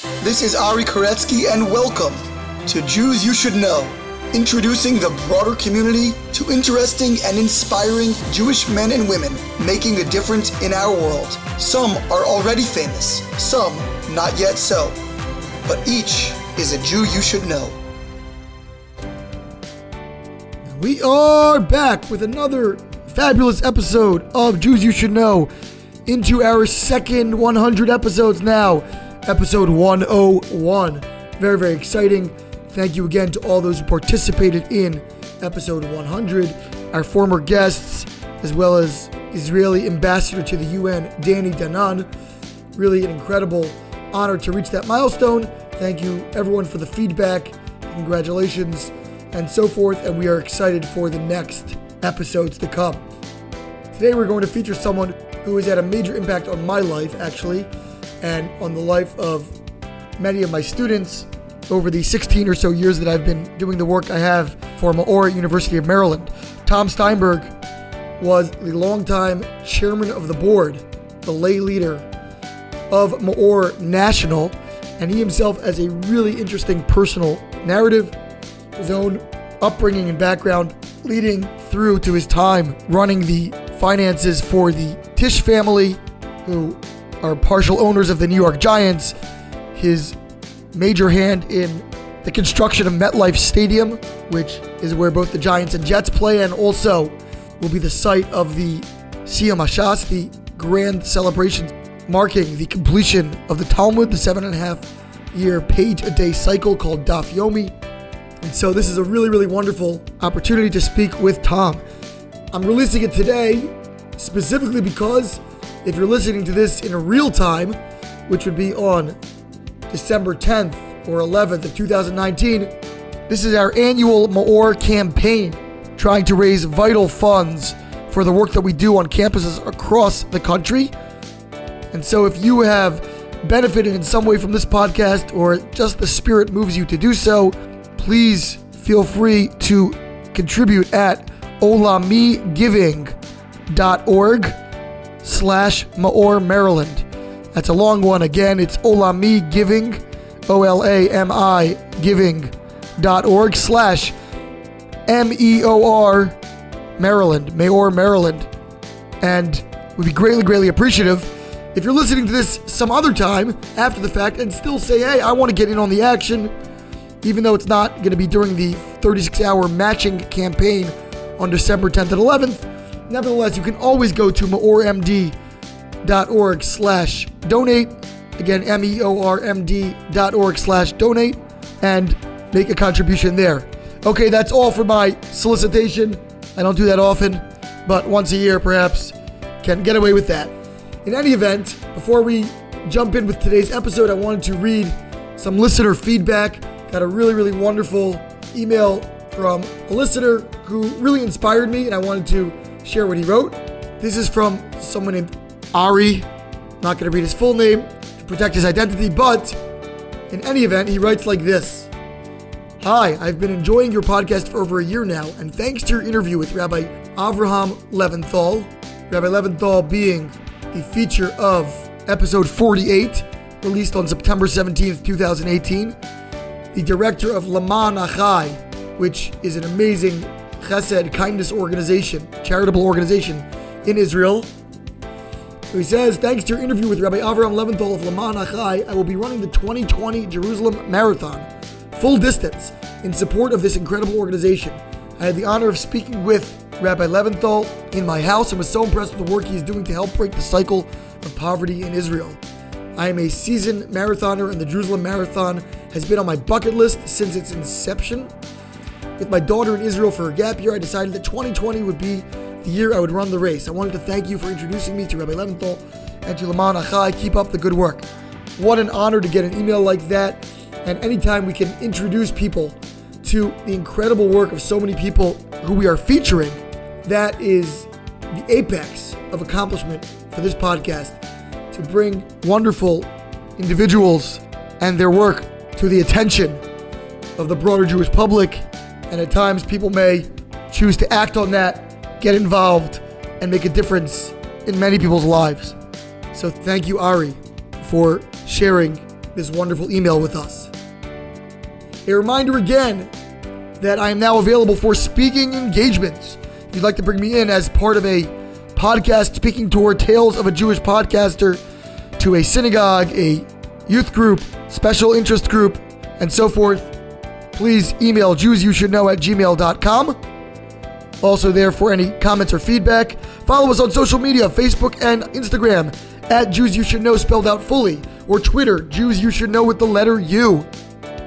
This is Ari Koretsky, and welcome to Jews You Should Know, introducing the broader community to interesting and inspiring Jewish men and women making a difference in our world. Some are already famous, some not yet so, but each is a Jew you should know. We are back with another fabulous episode of Jews You Should Know into our second 100 episodes now, episode 101. Very, very exciting. Thank you again to all those who participated in episode 100, our former guests, as well as Israeli ambassador to the UN, Danny Danon. Really an incredible honor to reach that milestone. Thank you, everyone, for the feedback. Congratulations and so forth, and we are excited for the next episodes to come. Today, we're going to feature someone who has had a major impact on my life, actually, and on the life of many of my students over the 16 or so years that I've been doing the work I have for Meor University of Maryland. Tom Steinberg was the longtime chairman of the board, the lay leader of Meor National, and he himself has a really interesting personal narrative his own upbringing and background leading through to his time running the finances for the Tisch family, who are partial owners of the New York Giants, his major hand in the construction of MetLife Stadium, which is where both the Giants and Jets play, and also will be the site of the Siyum Hashas, the grand celebration marking the completion of the Talmud, the seven and a half year page a day cycle called Daf Yomi. And so this is a really, really wonderful opportunity to speak with Tom. I'm releasing it today specifically because if you're listening to this in real time, which would be on December 10th or 11th of 2019, this is our annual Meor campaign trying to raise vital funds for the work that we do on campuses across the country. And so if you have benefited in some way from this podcast or just the spirit moves you to do so, please feel free to contribute at olamigiving.org slash Meor Maryland. That's a long one. Again, it's Olami Giving, O L A M I giving.org slash M E O R Maryland, Mayor Maryland. And we'd be greatly, greatly appreciative if you're listening to this some other time after the fact and still say, hey, I want to get in on the action even though it's not going to be during the 36 hour matching campaign on December 10th and 11th. Nevertheless, you can always go to meormd.org slash donate. Again, M-E-O-R-M-D dot org slash donate and make a contribution there. Okay, that's all for my solicitation. I don't do that often, but once a year perhaps can get away with that. In any event, before we jump in with today's episode, I wanted to read some listener feedback Got a really, really wonderful email from a listener who really inspired me, and I wanted to share what he wrote. This is from someone named Ari. not going to read his full name to protect his identity, but in any event, he writes like this Hi, I've been enjoying your podcast for over a year now, and thanks to your interview with Rabbi Avraham Leventhal, Rabbi Leventhal being the feature of episode 48, released on September 17th, 2018 the director of Lema'an Achai, which is an amazing chesed kindness organization, charitable organization in Israel. So he says, thanks to your interview with Rabbi Avram Leventhal of Lema'an Achai, I will be running the 2020 Jerusalem Marathon, full distance, in support of this incredible organization. I had the honor of speaking with Rabbi Leventhal in my house and was so impressed with the work he is doing to help break the cycle of poverty in Israel. I am a seasoned marathoner, and the Jerusalem Marathon has been on my bucket list since its inception. With my daughter in Israel for a gap year, I decided that 2020 would be the year I would run the race. I wanted to thank you for introducing me to Rabbi Leventhal and to Lema'an Achai. Keep up the good work. What an honor to get an email like that. And anytime we can introduce people to the incredible work of so many people who we are featuring, that is the apex of accomplishment for this podcast to bring wonderful individuals and their work to the attention of the broader Jewish public. And at times, people may choose to act on that, get involved, and make a difference in many people's lives. So, thank you, Ari, for sharing this wonderful email with us. A reminder again that I am now available for speaking engagements. If you'd like to bring me in as part of a podcast speaking tour, Tales of a Jewish Podcaster, to a synagogue, a youth group, special interest group, and so forth, please email jewsyoushouldknow at gmail.com. Also, there for any comments or feedback. Follow us on social media Facebook and Instagram at Jews You Should Know spelled out fully, or Twitter, Jews You Should Know with the letter U.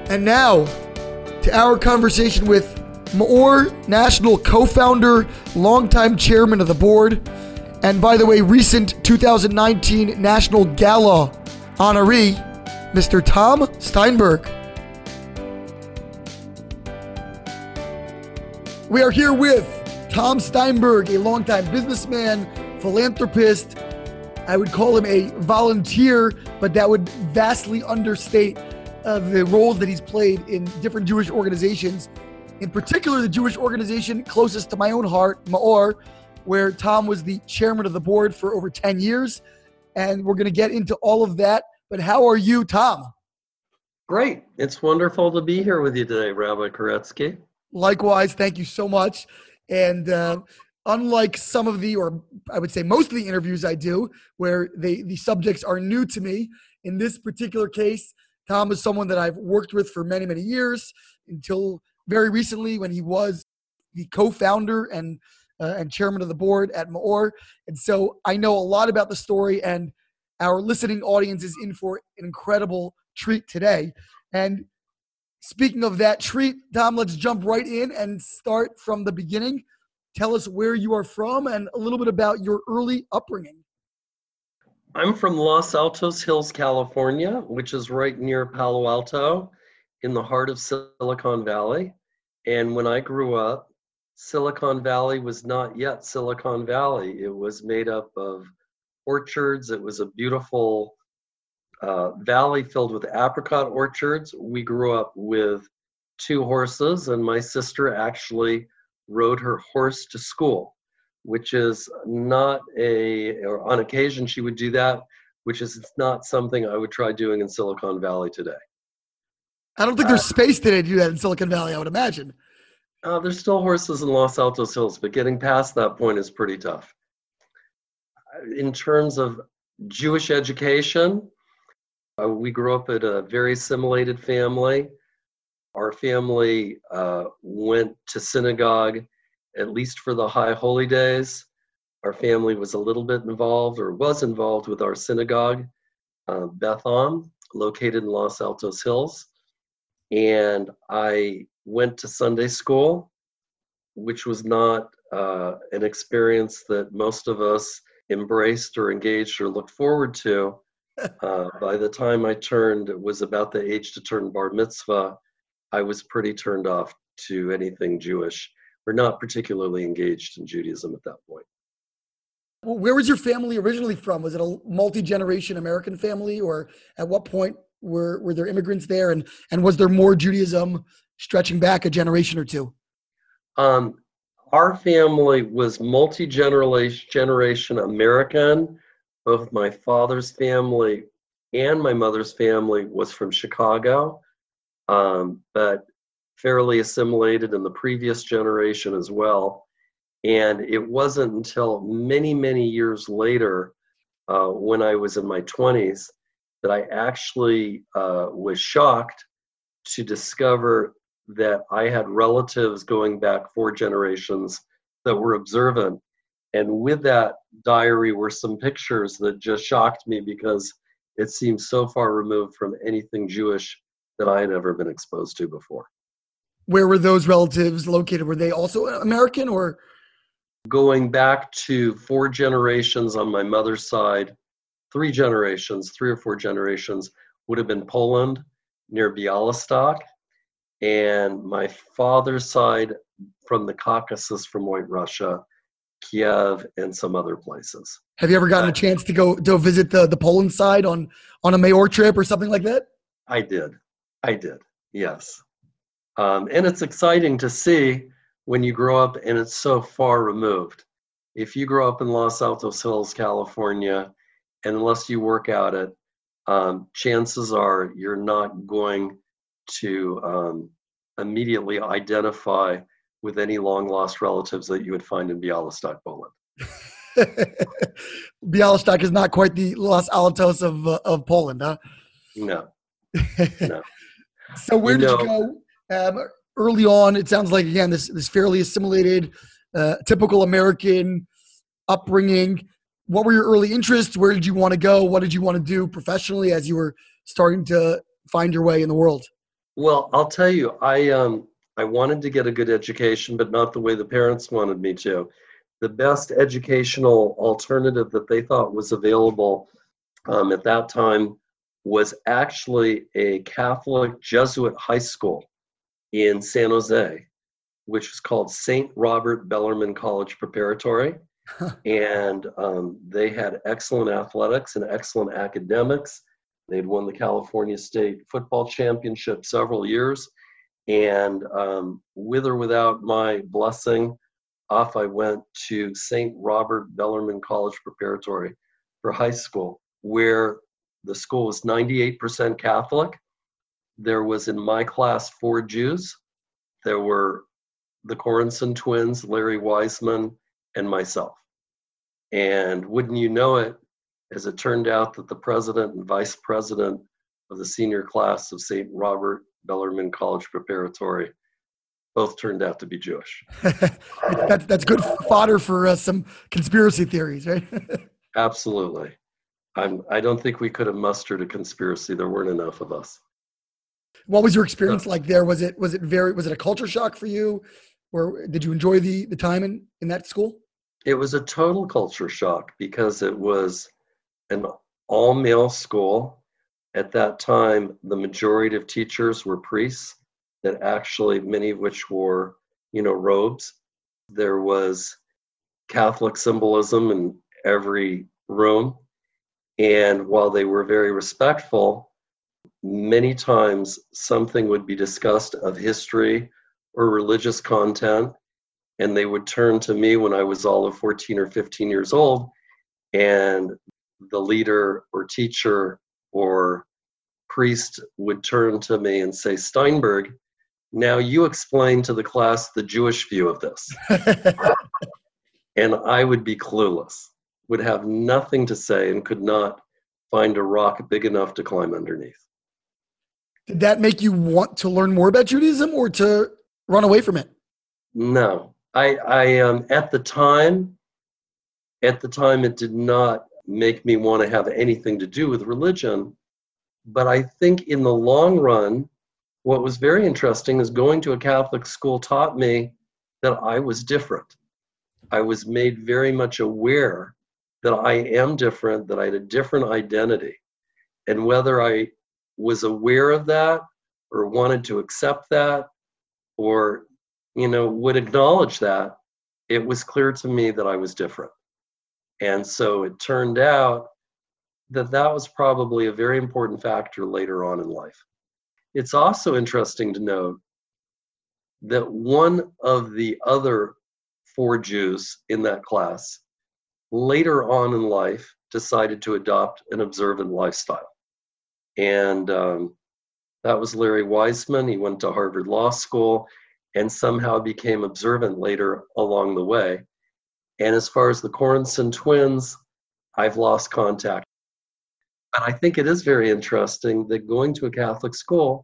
And now, to our conversation with Meor National co founder, longtime chairman of the board, and by the way, recent 2019 National Gala honoree, Mr. Tom Steinberg. We are here with Tom Steinberg, a longtime businessman, philanthropist. I would call him a volunteer, but that would vastly understate uh, the roles that he's played in different Jewish organizations. In particular, the Jewish organization closest to my own heart, Meor, where Tom was the chairman of the board for over 10 years. And we're going to get into all of that. But how are you, Tom? Great. It's wonderful to be here with you today, Rabbi Koretsky. Likewise, thank you so much. And uh, unlike some of the, or I would say most of the interviews I do, where they, the subjects are new to me, in this particular case, Tom is someone that I've worked with for many, many years until very recently when he was the co-founder and uh, and chairman of the board at Meor. And so I know a lot about the story, and our listening audience is in for an incredible treat today. And Speaking of that treat, Tom, let's jump right in and start from the beginning. Tell us where you are from and a little bit about your early upbringing. I'm from Los Altos Hills, California, which is right near Palo Alto in the heart of Silicon Valley. And when I grew up, Silicon Valley was not yet Silicon Valley. It was made up of orchards. It was a beautiful uh, valley filled with apricot orchards. We grew up with two horses, and my sister actually rode her horse to school, which is not a, or on occasion she would do that, which is not something I would try doing in Silicon Valley today. I don't think there's uh, space today to do that in Silicon Valley, I would imagine. Uh, there's still horses in Los Altos Hills, but getting past that point is pretty tough. In terms of Jewish education, uh, we grew up at a very assimilated family. Our family uh, went to synagogue at least for the high holy days. Our family was a little bit involved or was involved with our synagogue, uh, Beth Am, located in Los Altos Hills. And I went to Sunday school, which was not uh, an experience that most of us embraced or engaged or looked forward to. Uh, by the time I turned, it was about the age to turn bar mitzvah. I was pretty turned off to anything Jewish. We're not particularly engaged in Judaism at that point. Well, where was your family originally from? Was it a multi-generation American family, or at what point were were there immigrants there, and and was there more Judaism stretching back a generation or two? Um, our family was multi-generation American both my father's family and my mother's family was from Chicago, um, but fairly assimilated in the previous generation as well. And it wasn't until many, many years later, uh, when I was in my 20s, that I actually uh, was shocked to discover that I had relatives going back four generations that were observant and with that diary were some pictures that just shocked me because it seemed so far removed from anything Jewish that I had ever been exposed to before. Where were those relatives located? Were they also American or? Going back to four generations on my mother's side, three generations, three or four generations, would have been Poland near Bialystok. And my father's side from the Caucasus from White Russia Kiev, and some other places. Have you ever gotten a chance to go to visit the the Poland side on on a Meor trip or something like that? I did, I did, yes. Um, and it's exciting to see when you grow up and it's so far removed. If you grow up in Los Altos Hills, California, and unless you work out at um, chances are you're not going to um, immediately identify with any long lost relatives that you would find in Bialystok, Poland. Bialystok is not quite the Los Altos of uh, of Poland, huh? No. no. so where you did know, you go um, early on? It sounds like again this this fairly assimilated, uh, typical American upbringing. What were your early interests? Where did you want to go? What did you want to do professionally as you were starting to find your way in the world? Well, I'll tell you, I um, I wanted to get a good education, but not the way the parents wanted me to. The best educational alternative that they thought was available um, at that time was actually a Catholic Jesuit high school in San Jose, which was called St. Robert Bellarmine College Preparatory. and um, they had excellent athletics and excellent academics. They'd won the California State Football Championship several years. And um, with or without my blessing, off I went to St. Robert Bellarmine College Preparatory for high school, where the school was 98% Catholic. There was in my class four Jews. There were the Corenson twins, Larry Wiseman, and myself. And wouldn't you know it, as it turned out that the president and vice president of the senior class of St. Robert Bellarmine College Preparatory both turned out to be Jewish. that's, that's good fodder for uh, some conspiracy theories, right? Absolutely. I'm, I don't think we could have mustered a conspiracy. There weren't enough of us. What was your experience like there? Was it was it very was it a culture shock for you, or did you enjoy the the time in in that school? It was a total culture shock because it was an all male school. At that time, the majority of teachers were priests that actually many of which wore you know robes. There was Catholic symbolism in every room and while they were very respectful, many times something would be discussed of history or religious content, and they would turn to me when I was all of 14 or 15 years old, and the leader or teacher or priest would turn to me and say, Steinberg, now you explain to the class the Jewish view of this. and I would be clueless would have nothing to say and could not find a rock big enough to climb underneath. Did that make you want to learn more about Judaism or to run away from it? No. I, I um, at the time, at the time, it did not make me want to have anything to do with religion. But I think in the long run, what was very interesting is going to a Catholic school taught me that I was different. I was made very much aware that I am different, that I had a different identity. And whether I was aware of that or wanted to accept that or, you know, would acknowledge that, it was clear to me that I was different. And so it turned out that that was probably a very important factor later on in life. It's also interesting to note that one of the other four Jews in that class later on in life decided to adopt an observant lifestyle. And um, that was Larry Wiseman. He went to Harvard Law School and somehow became observant later along the way. And as far as the Corenson twins, I've lost contact. But I think it is very interesting that going to a Catholic school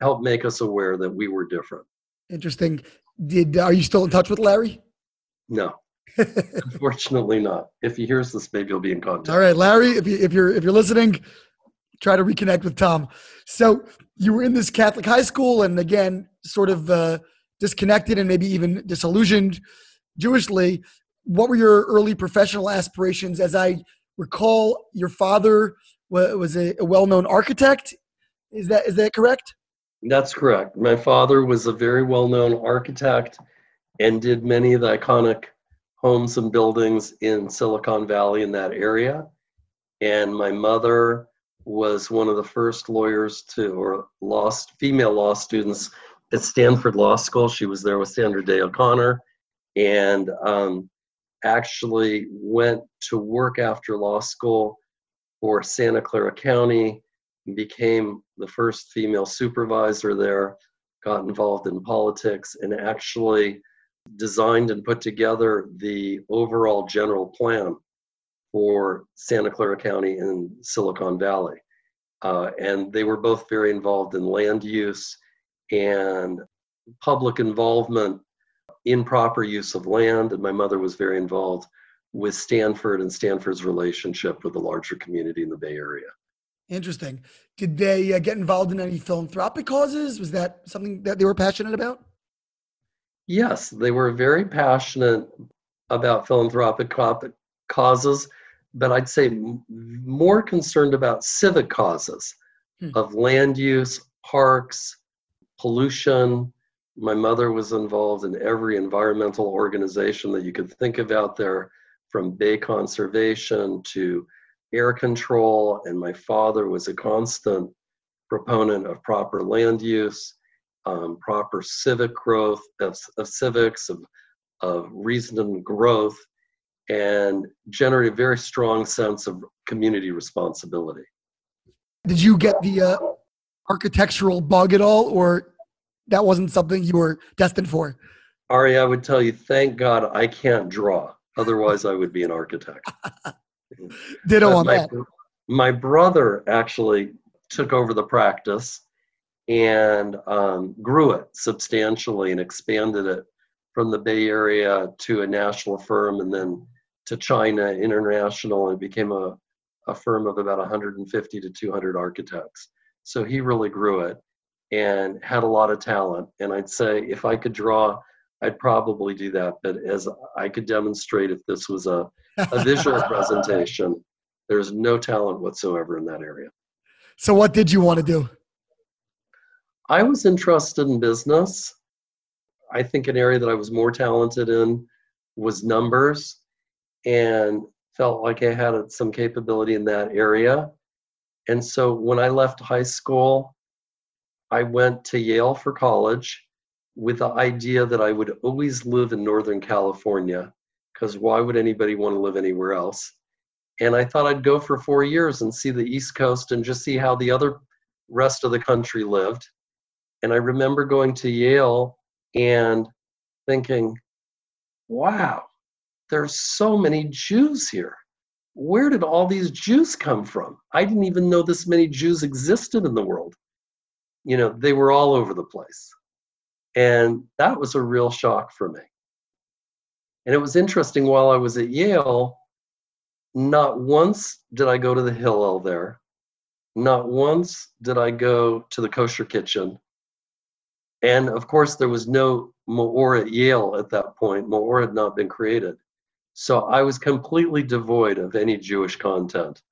helped make us aware that we were different. Interesting. Did are you still in touch with Larry? No. Unfortunately, not. If he hears this, maybe he'll be in contact. All right, Larry. If you if you're if you're listening, try to reconnect with Tom. So you were in this Catholic high school, and again, sort of uh, disconnected and maybe even disillusioned Jewishly. What were your early professional aspirations? As I recall, your father was a, well-known architect. Is that is that correct? That's correct. My father was a very well-known architect and did many of the iconic homes and buildings in Silicon Valley in that area. And my mother was one of the first lawyers to, or lost female law students at Stanford Law School. She was there with Sandra Day O'Connor and um, actually went to work after law school for Santa Clara County, became the first female supervisor there, got involved in politics, and actually designed and put together the overall general plan for Santa Clara County and Silicon Valley. Uh, and they were both very involved in land use and public involvement in proper use of land. And my mother was very involved with Stanford and Stanford's relationship with the larger community in the Bay Area. Interesting. Did they uh, get involved in any philanthropic causes? Was that something that they were passionate about? Yes, they were very passionate about philanthropic causes, but I'd say more concerned about civic causes hmm. of land use, parks, pollution. My mother was involved in every environmental organization that you could think of out there, from bay conservation to air control. And my father was a constant proponent of proper land use um, proper civic growth of, of civics of, of reasoned growth and generate a very strong sense of community responsibility did you get the uh, architectural bug at all or that wasn't something you were destined for. Ari i would tell you thank god i can't draw. Otherwise i would be an architect. Ditto on my, that. my brother actually took over the practice and um, grew it substantially and expanded it from the Bay Area to a national firm and then to China International. And became a, a firm of about 150 to 200 architects. So he really grew it and had a lot of talent. And I'd say if I could draw, I'd probably do that. But as I could demonstrate, if this was a, a visual presentation, there's no talent whatsoever in that area. So, what did you want to do? I was interested in business. I think an area that I was more talented in was numbers and felt like I had some capability in that area. And so when I left high school, I went to Yale for college with the idea that I would always live in Northern California because why would anybody want to live anywhere else? And I thought I'd go for four years and see the East Coast and just see how the other rest of the country lived. And I remember going to Yale and thinking, wow, there's so many Jews here. Where did all these Jews come from? I didn't even know this many Jews existed in the world. You know, they were all over the place. And that was a real shock for me. And it was interesting while I was at Yale, not once did I go to the Hillel there. Not once did I go to the kosher kitchen. And of course, there was no Meor at Yale at that point. Meor had not been created. So I was completely devoid of any Jewish content,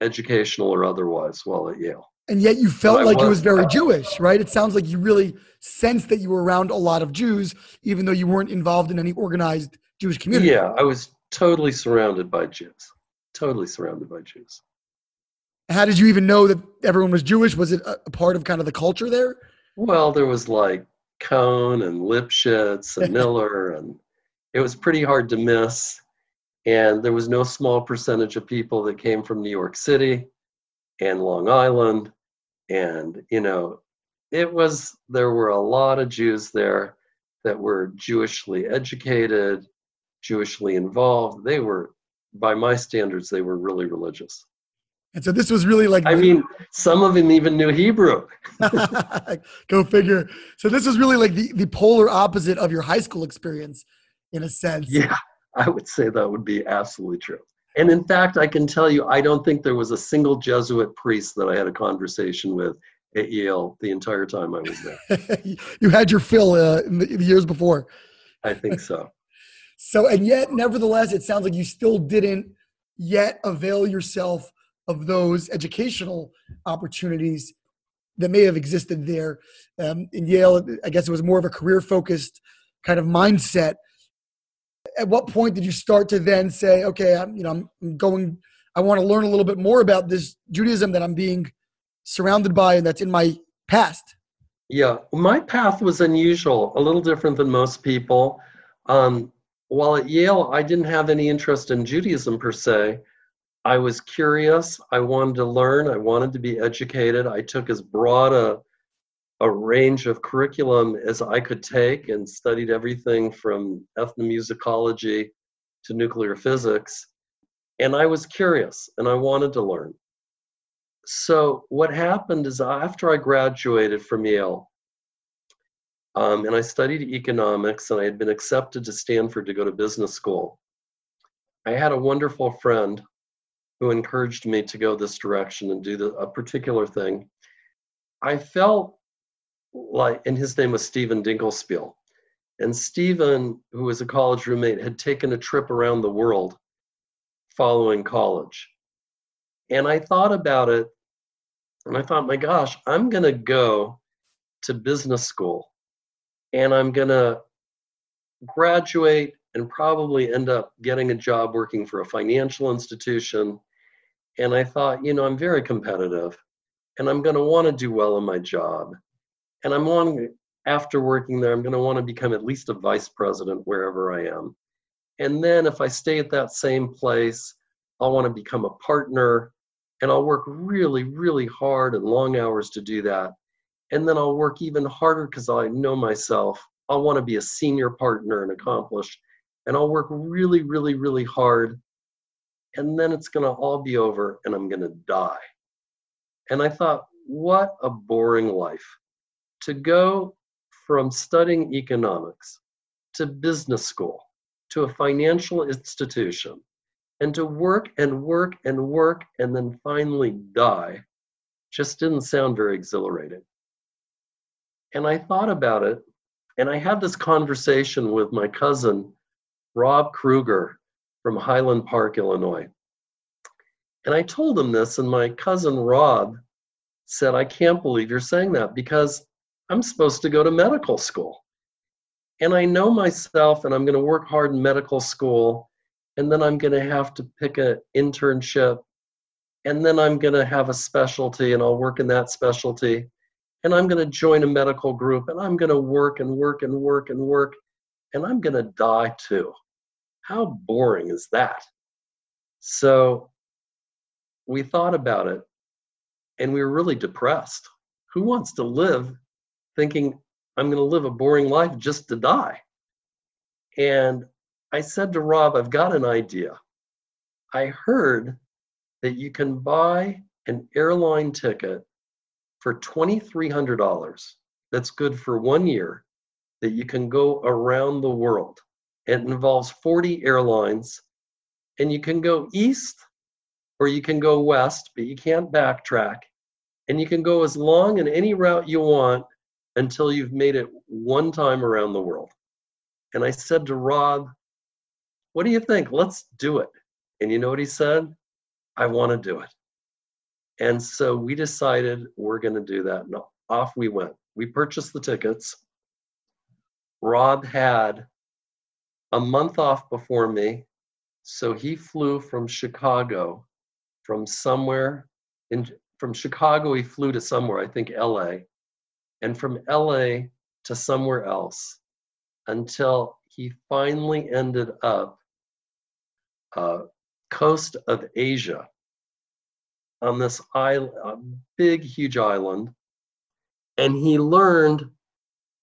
educational or otherwise, while at Yale. And yet you felt like was, it was very uh, Jewish, right? It sounds like you really sensed that you were around a lot of Jews, even though you weren't involved in any organized Jewish community. Yeah, I was totally surrounded by Jews. Totally surrounded by Jews. How did you even know that everyone was Jewish? Was it a part of kind of the culture there? Well, there was like Cohn and Lipschitz and Miller, and it was pretty hard to miss. And there was no small percentage of people that came from New York City and Long Island. And, you know, it was, there were a lot of Jews there that were Jewishly educated, Jewishly involved. They were, by my standards, they were really religious. And so this was really like I mean, some of them even knew Hebrew. Go figure. So this was really like the, the polar opposite of your high school experience in a sense. Yeah, I would say that would be absolutely true. And in fact, I can tell you, I don't think there was a single Jesuit priest that I had a conversation with at Yale the entire time I was there. you had your fill uh, in, the, in the years before. I think so. so, and yet, nevertheless, it sounds like you still didn't yet avail yourself of those educational opportunities that may have existed there. Um, in Yale, I guess it was more of a career focused kind of mindset. At what point did you start to then say, okay, I'm, you know, I'm going, I want to learn a little bit more about this Judaism that I'm being surrounded by and that's in my past? Yeah, my path was unusual, a little different than most people. Um, while at Yale, I didn't have any interest in Judaism per se. I was curious. I wanted to learn. I wanted to be educated. I took as broad a, a range of curriculum as I could take and studied everything from ethnomusicology to nuclear physics. And I was curious and I wanted to learn. So, what happened is after I graduated from Yale, um, and I studied economics, and I had been accepted to Stanford to go to business school. I had a wonderful friend who encouraged me to go this direction and do the, a particular thing. I felt like, and his name was Stephen Dinkelspiel. And Stephen, who was a college roommate, had taken a trip around the world following college. And I thought about it, and I thought, my gosh, I'm going to go to business school and I'm going to graduate and probably end up getting a job working for a financial institution and I thought, you know, I'm very competitive and I'm going to want to do well in my job. And I'm wanting, after working there, I'm going to want to become at least a vice president wherever I am. And then if I stay at that same place, I'll want to become a partner and I'll work really, really hard and long hours to do that. And then I'll work even harder because I know myself. I'll want to be a senior partner and accomplished. And I'll work really, really, really hard and then it's going to all be over and I'm going to die. And I thought, what a boring life. To go from studying economics to business school to a financial institution and to work and work and work and then finally die just didn't sound very exhilarating. And I thought about it and I had this conversation with my cousin, Rob Kruger, from Highland Park, Illinois. And I told him this, and my cousin Rob said, I can't believe you're saying that because I'm supposed to go to medical school. And I know myself, and I'm going to work hard in medical school, and then I'm going to have to pick an internship, and then I'm going to have a specialty, and I'll work in that specialty, and I'm going to join a medical group, and I'm going to work and work and work and work, and I'm going to die too. How boring is that? So we thought about it and we were really depressed. Who wants to live thinking, I'm going to live a boring life just to die? And I said to Rob, I've got an idea. I heard that you can buy an airline ticket for $2,300 that's good for one year that you can go around the world. It involves 40 airlines, and you can go east or you can go west, but you can't backtrack. And you can go as long in any route you want until you've made it one time around the world. And I said to Rob, What do you think? Let's do it. And you know what he said? I want to do it. And so we decided we're going to do that. And off we went. We purchased the tickets. Rob had a month off before me. So he flew from Chicago, from somewhere in from Chicago, he flew to somewhere, I think LA, and from LA to somewhere else until he finally ended up uh, coast of Asia on this island, a big, huge island. And he learned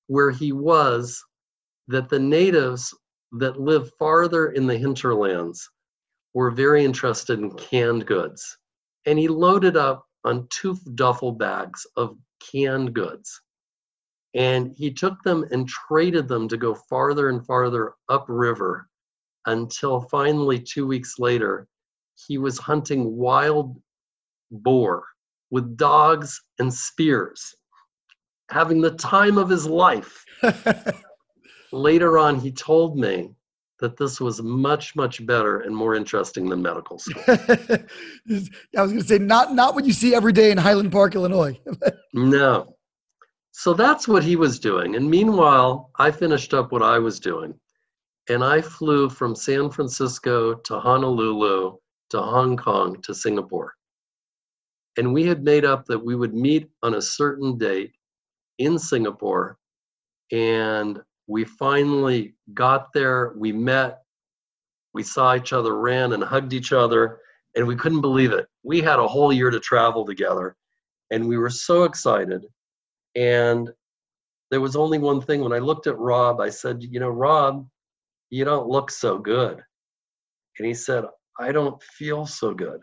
where he was that the natives that live farther in the hinterlands were very interested in canned goods. And he loaded up on two duffel bags of canned goods. And he took them and traded them to go farther and farther upriver until finally, two weeks later, he was hunting wild boar with dogs and spears, having the time of his life. later on, he told me that this was much, much better and more interesting than medical school. I was going to say, not, not what you see every day in Highland Park, Illinois. no. So that's what he was doing. And meanwhile, I finished up what I was doing. And I flew from San Francisco to Honolulu to Hong Kong to Singapore. And we had made up that we would meet on a certain date in Singapore and we finally got there, we met, we saw each other, ran and hugged each other, and we couldn't believe it. We had a whole year to travel together, and we were so excited. And there was only one thing. When I looked at Rob, I said, You know, Rob, you don't look so good. And he said, I don't feel so good.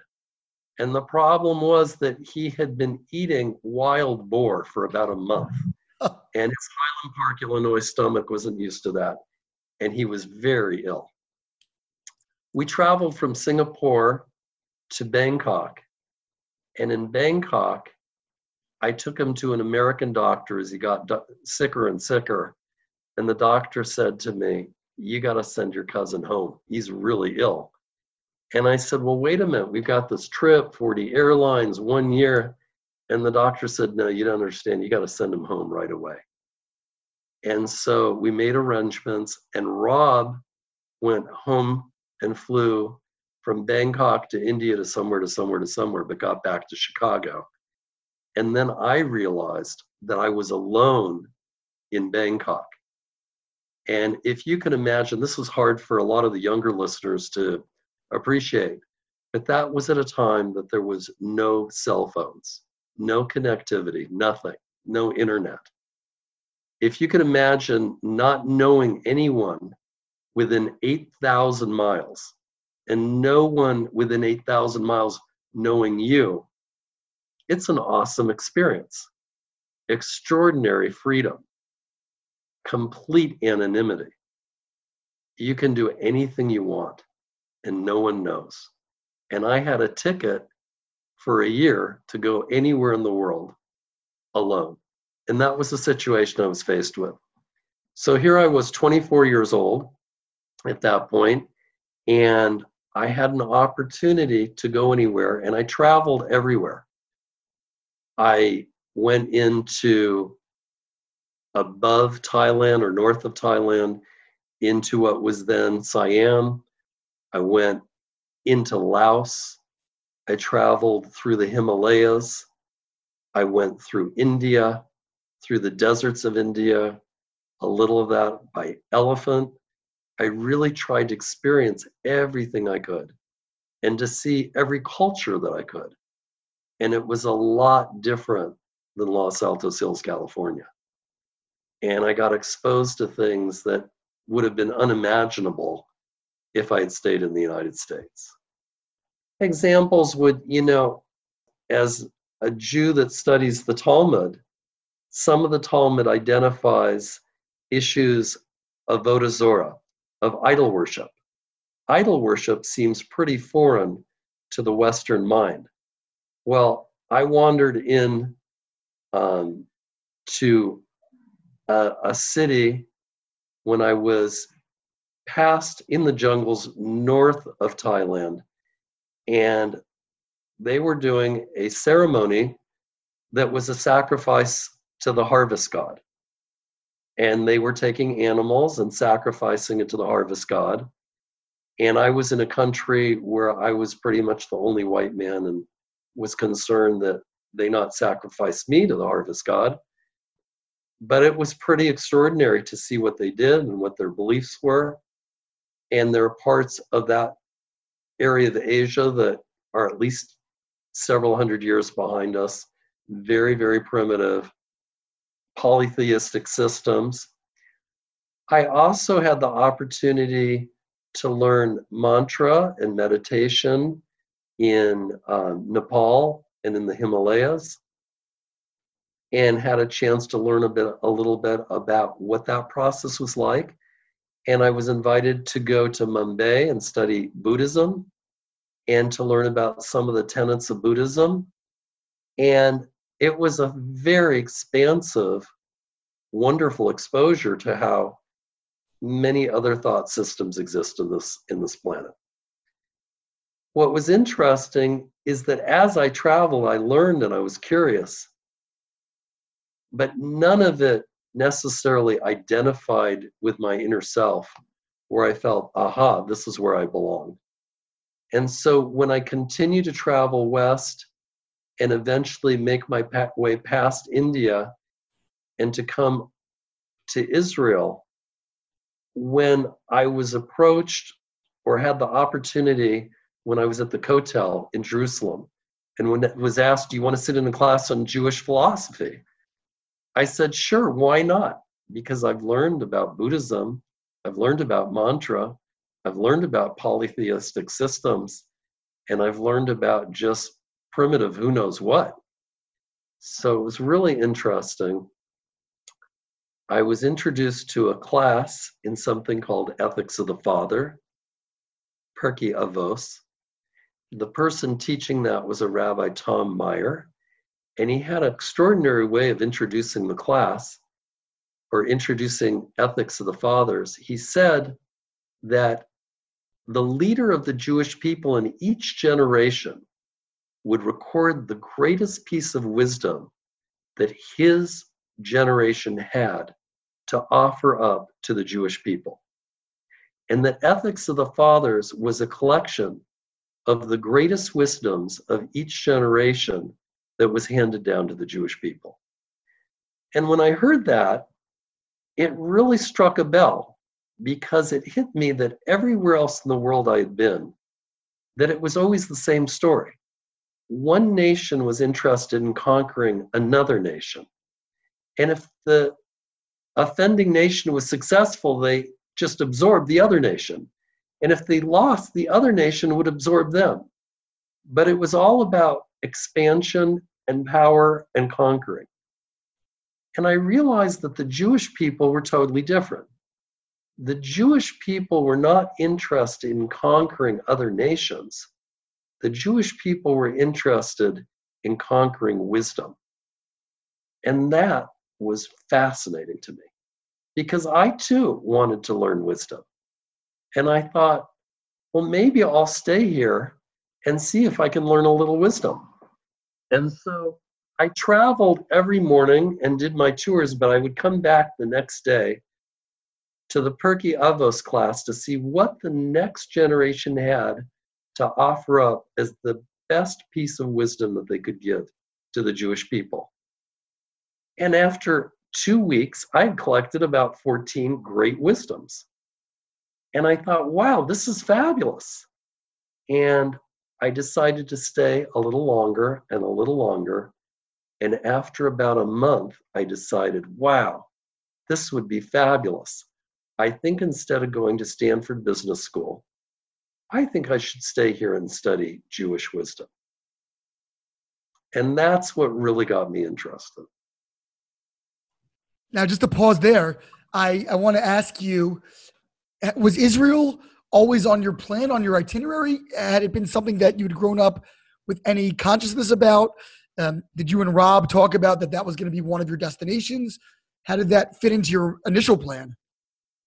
And the problem was that he had been eating wild boar for about a month. and his Highland Park, Illinois stomach wasn't used to that. And he was very ill. We traveled from Singapore to Bangkok. And in Bangkok, I took him to an American doctor as he got sicker and sicker. And the doctor said to me, You got to send your cousin home. He's really ill. And I said, Well, wait a minute. We've got this trip, 40 airlines, one year. And the doctor said, No, you don't understand. You got to send him home right away. And so we made arrangements, and Rob went home and flew from Bangkok to India to somewhere to somewhere to somewhere, but got back to Chicago. And then I realized that I was alone in Bangkok. And if you can imagine, this was hard for a lot of the younger listeners to appreciate, but that was at a time that there was no cell phones, no connectivity, nothing, no internet. If you can imagine not knowing anyone within 8,000 miles and no one within 8,000 miles knowing you, it's an awesome experience. Extraordinary freedom, complete anonymity. You can do anything you want and no one knows. And I had a ticket for a year to go anywhere in the world alone. And that was the situation I was faced with. So here I was 24 years old at that point, and I had an opportunity to go anywhere, and I traveled everywhere. I went into above Thailand or north of Thailand into what was then Siam. I went into Laos. I traveled through the Himalayas. I went through India, through the deserts of India, a little of that by elephant. I really tried to experience everything I could and to see every culture that I could. And it was a lot different than Los Altos Hills, California. And I got exposed to things that would have been unimaginable if I had stayed in the United States. Examples would, you know, as a Jew that studies the Talmud, some of the Talmud identifies issues of Avodah of idol worship. Idol worship seems pretty foreign to the Western mind. Well, I wandered in um, to a, a city when I was passed in the jungles north of Thailand, and they were doing a ceremony that was a sacrifice to the harvest god. And they were taking animals and sacrificing it to the harvest god. And I was in a country where I was pretty much the only white man and was concerned that they not sacrifice me to the harvest god. But it was pretty extraordinary to see what they did and what their beliefs were and there are parts of that area of Asia that are at least several hundred years behind us, very, very primitive, polytheistic systems. I also had the opportunity to learn mantra and meditation in um, Nepal and in the Himalayas and had a chance to learn a bit a little bit about what that process was like and I was invited to go to Mumbai and study Buddhism and to learn about some of the tenets of Buddhism. And it was a very expansive, wonderful exposure to how many other thought systems exist in this in this planet. What was interesting is that as I traveled, I learned and I was curious, but none of it necessarily identified with my inner self where I felt, aha, this is where I belong. And so when I continue to travel west and eventually make my way past India and to come to Israel, when I was approached or had the opportunity when I was at the Kotel in Jerusalem. And when it was asked, Do you want to sit in a class on Jewish philosophy? I said, Sure, why not? Because I've learned about Buddhism, I've learned about mantra, I've learned about polytheistic systems, and I've learned about just primitive who knows what. So it was really interesting. I was introduced to a class in something called Ethics of the Father, Pirkei Avos. The person teaching that was a Rabbi Tom Meyer, and he had an extraordinary way of introducing the class or introducing Ethics of the Fathers. He said that the leader of the Jewish people in each generation would record the greatest piece of wisdom that his generation had to offer up to the Jewish people. And the Ethics of the Fathers was a collection of the greatest wisdoms of each generation that was handed down to the Jewish people. And when I heard that, it really struck a bell because it hit me that everywhere else in the world I had been, that it was always the same story. One nation was interested in conquering another nation. And if the offending nation was successful, they just absorbed the other nation. And if they lost, the other nation would absorb them. But it was all about expansion and power and conquering. And I realized that the Jewish people were totally different the Jewish people were not interested in conquering other nations. The Jewish people were interested in conquering wisdom. And that was fascinating to me because I too wanted to learn wisdom. And I thought, well, maybe I'll stay here and see if I can learn a little wisdom. And so I traveled every morning and did my tours, but I would come back the next day to the Pirkei Avos class to see what the next generation had to offer up as the best piece of wisdom that they could give to the Jewish people. And after two weeks, I had collected about 14 great wisdoms. And I thought, wow, this is fabulous. And I decided to stay a little longer and a little longer. And after about a month, I decided, wow, this would be fabulous. I think instead of going to Stanford Business School, I think I should stay here and study Jewish wisdom. And that's what really got me interested. Now, just to pause there, I, I want to ask you was Israel always on your plan, on your itinerary? Had it been something that you'd grown up with any consciousness about? Um, did you and Rob talk about that that was going to be one of your destinations? How did that fit into your initial plan?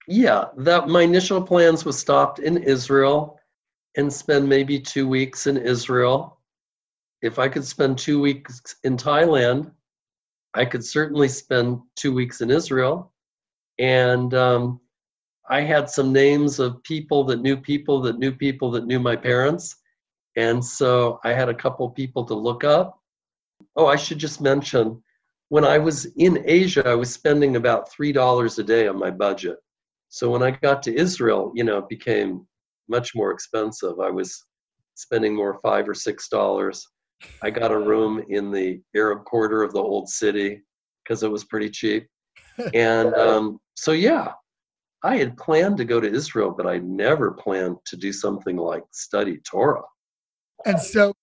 Yeah, that my initial plans was stopped in Israel and spend maybe two weeks in Israel. If I could spend two weeks in Thailand, I could certainly spend two weeks in Israel. And um, I had some names of people that knew people that knew people that knew my parents. And so I had a couple people to look up. Oh, I should just mention when I was in Asia, I was spending about $3 a day on my budget. So when I got to Israel, you know, it became much more expensive. I was spending more five or six dollars. I got a room in the Arab quarter of the old city because it was pretty cheap. And um, so, yeah, I had planned to go to Israel, but I never planned to do something like study Torah. And so,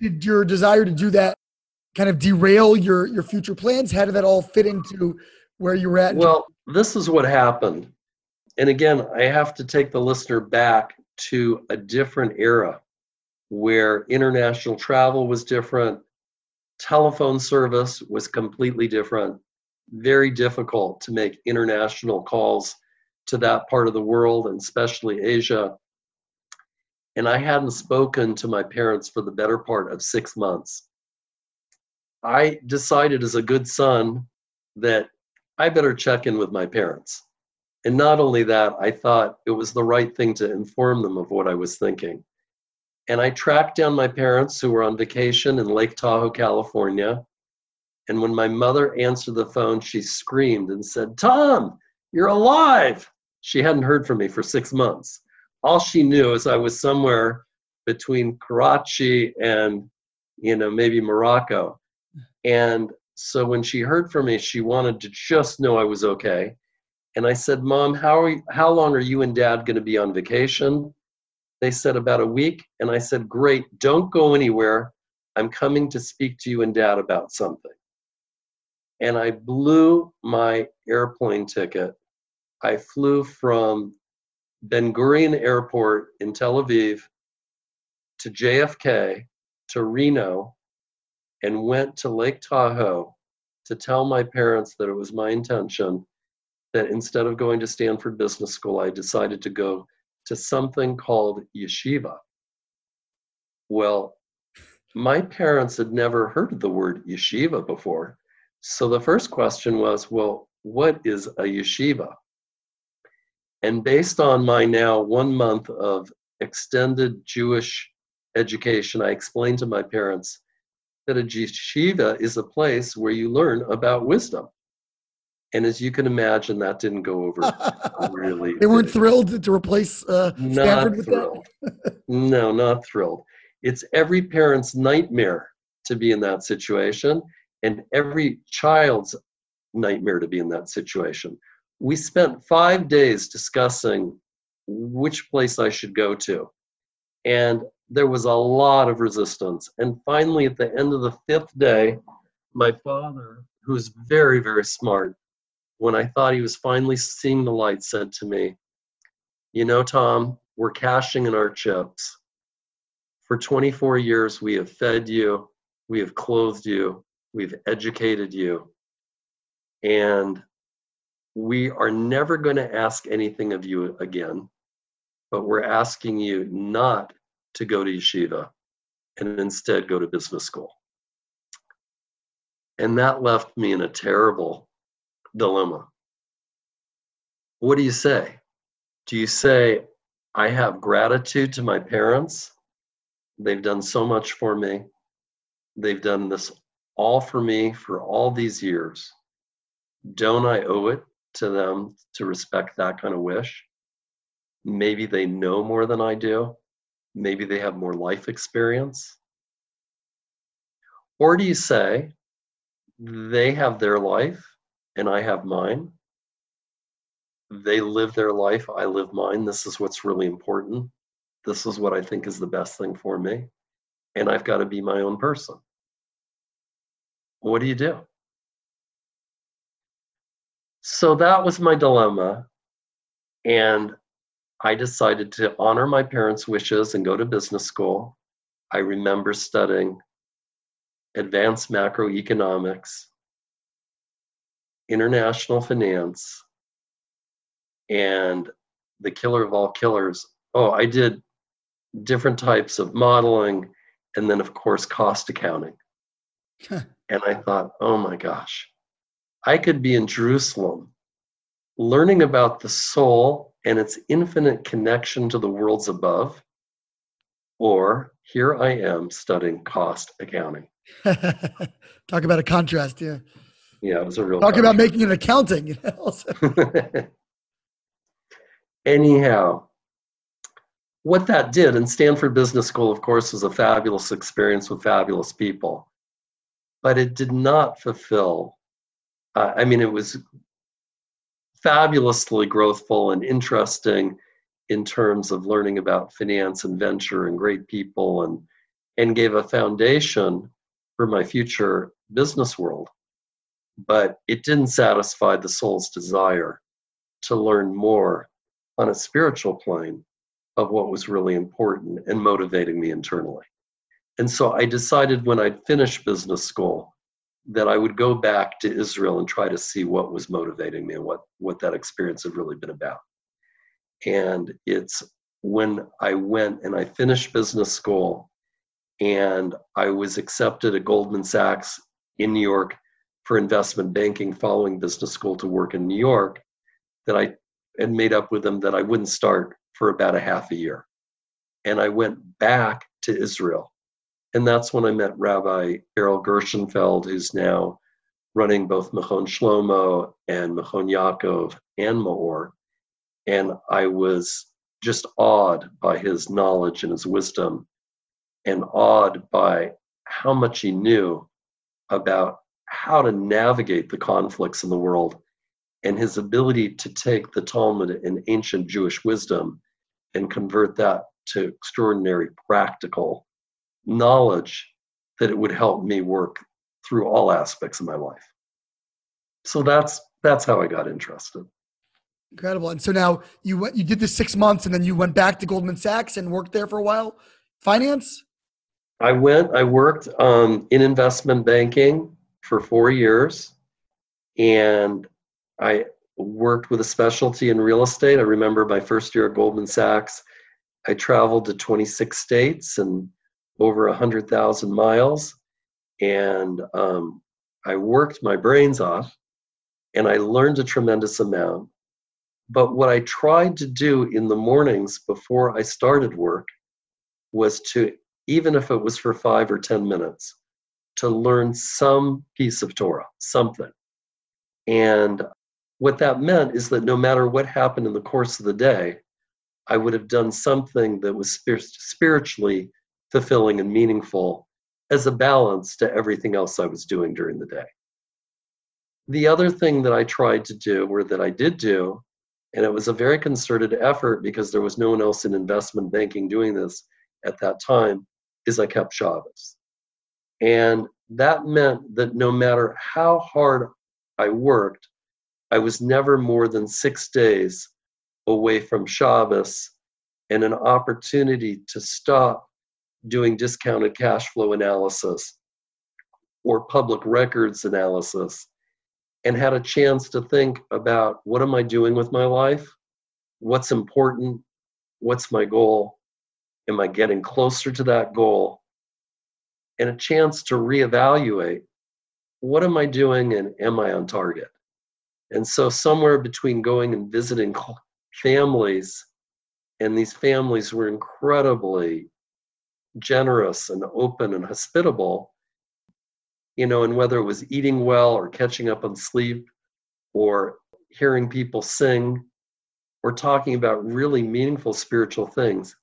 did your desire to do that kind of derail your your future plans? How did that all fit into where you were at? Well, this is what happened and again, I have to take the listener back to a different era where international travel was different, telephone service was completely different, very difficult to make international calls to that part of the world and especially Asia. And I hadn't spoken to my parents for the better part of six months. I decided as a good son that I better check in with my parents. And not only that, I thought it was the right thing to inform them of what I was thinking. And I tracked down my parents who were on vacation in Lake Tahoe, California. And when my mother answered the phone, she screamed and said, Tom, you're alive. She hadn't heard from me for six months. All she knew is I was somewhere between Karachi and, you know, maybe Morocco. And so when she heard from me, she wanted to just know I was okay. And I said, Mom, how, are you, how long are you and Dad going to be on vacation? They said, About a week. And I said, Great, don't go anywhere. I'm coming to speak to you and Dad about something. And I blew my airplane ticket. I flew from Ben Gurion Airport in Tel Aviv to JFK to Reno and went to Lake Tahoe to tell my parents that it was my intention that instead of going to Stanford Business School, I decided to go to something called yeshiva. Well, my parents had never heard the word yeshiva before. So the first question was, well, what is a yeshiva? And based on my now one month of extended Jewish education, I explained to my parents that a yeshiva is a place where you learn about wisdom. And as you can imagine, that didn't go over really. they weren't thrilled to replace uh, Stanford with thrilled. that. no, not thrilled. It's every parent's nightmare to be in that situation, and every child's nightmare to be in that situation. We spent five days discussing which place I should go to. And there was a lot of resistance. And finally, at the end of the fifth day, my father, who's very, very smart, when I thought he was finally seeing the light, said to me, You know, Tom, we're cashing in our chips. For 24 years, we have fed you, we have clothed you, we've educated you, and we are never going to ask anything of you again, but we're asking you not to go to yeshiva and instead go to business school. And that left me in a terrible dilemma. What do you say? Do you say, I have gratitude to my parents? They've done so much for me. They've done this all for me for all these years. Don't I owe it to them to respect that kind of wish? Maybe they know more than I do. Maybe they have more life experience. Or do you say, they have their life and I have mine? They live their life, I live mine. This is what's really important. This is what I think is the best thing for me. And I've got to be my own person. What do you do? So that was my dilemma. And I decided to honor my parents' wishes and go to business school. I remember studying advanced macroeconomics, international finance, and the killer of all killers. Oh, I did different types of modeling and then, of course, cost accounting. and I thought, oh my gosh, I could be in Jerusalem learning about the soul and its infinite connection to the worlds above, or here I am studying cost accounting. Talk about a contrast, yeah. Yeah, it was a real. Talk about making an accounting. Anyhow, what that did, and Stanford Business School, of course, was a fabulous experience with fabulous people, but it did not fulfill. Uh, I mean, it was fabulously growthful and interesting in terms of learning about finance and venture and great people and and gave a foundation for my future business world. But it didn't satisfy the soul's desire to learn more on a spiritual plane of what was really important and motivating me internally. And so i decided when i'd finished business school that I would go back to Israel and try to see what was motivating me and what, what that experience had really been about. And it's when I went and I finished business school and I was accepted at Goldman Sachs in New York for investment banking following business school to work in New York that I had made up with them that I wouldn't start for about a half a year. And I went back to Israel and that's when I met Rabbi Errol Gershenfeld, who's now running both Machon Shlomo and Machon Yaakov and Meor. And I was just awed by his knowledge and his wisdom and awed by how much he knew about how to navigate the conflicts in the world and his ability to take the Talmud and ancient Jewish wisdom and convert that to extraordinary practical knowledge that it would help me work through all aspects of my life. So that's that's how I got interested. Incredible. And so now you went, you did this six months, and then you went back to Goldman Sachs and worked there for a while. Finance. I went. I worked um, in investment banking for four years, and I worked with a specialty in real estate. I remember my first year at Goldman Sachs. I traveled to 26 states and over 100,000 miles, and um, I worked my brains off, and I learned a tremendous amount. But what I tried to do in the mornings before I started work was to, even if it was for five or 10 minutes, to learn some piece of Torah, something. And what that meant is that no matter what happened in the course of the day, I would have done something that was spiritually fulfilling and meaningful as a balance to everything else I was doing during the day. The other thing that I tried to do, or that I did do, and it was a very concerted effort because there was no one else in investment banking doing this at that time, is I kept Shabbos. And that meant that no matter how hard I worked, I was never more than six days away from Shabbos and an opportunity to stop doing discounted cash flow analysis or public records analysis and had a chance to think about what am I doing with my life? What's important? What's my goal? Am I getting closer to that goal? And a chance to reevaluate what am I doing and am I on target? And so, somewhere between going and visiting families, and these families were incredibly generous and open and hospitable, you know, and whether it was eating well or catching up on sleep or hearing people sing or talking about really meaningful spiritual things,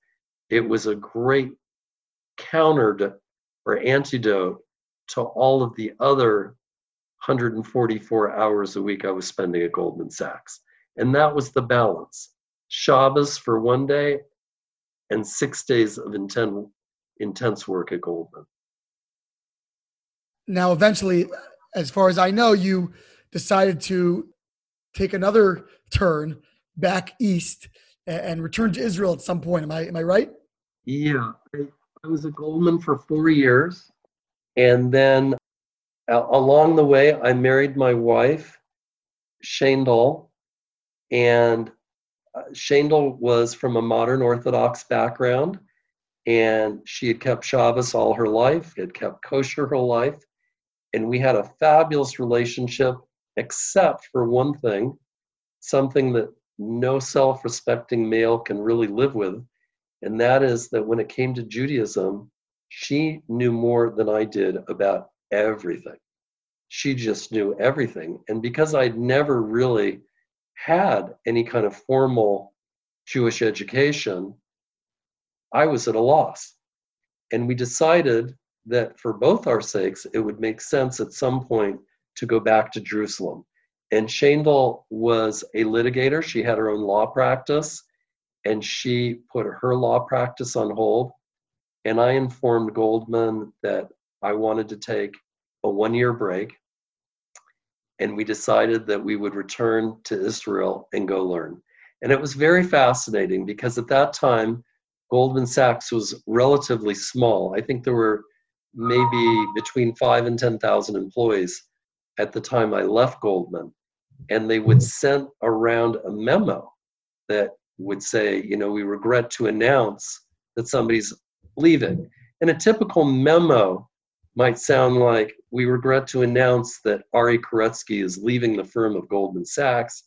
it was a great counter to, or antidote to all of the other 144 hours a week I was spending at Goldman Sachs. And that was the balance. Shabbos for one day and six days of intense, intense work at Goldman. Now, eventually, as far as I know, you decided to take another turn back east and return to Israel at some point. Am I am I right? Yeah, I, I was at Goldman for four years, and then along the way, I married my wife, Shandel, and uh, Shandel was from a modern Orthodox background, and she had kept Shabbos all her life, had kept kosher her life, and we had a fabulous relationship, except for one thing, something that no self respecting male can really live with, and that is that when it came to Judaism, she knew more than I did about everything. She just knew everything. And because I'd never really had any kind of formal Jewish education, I was at a loss. And we decided that for both our sakes, it would make sense at some point to go back to Jerusalem. And Shandel was a litigator. She had her own law practice, and she put her law practice on hold. And I informed Goldman that I wanted to take a one year break. And we decided that we would return to Israel and go learn. And it was very fascinating because at that time, Goldman Sachs was relatively small. I think there were maybe between five and 10,000 employees at the time I left Goldman. And they would mm-hmm. send around a memo that would say, you know, we regret to announce that somebody's leaving. And a typical memo might sound like we regret to announce that Ari Koretsky is leaving the firm of Goldman Sachs.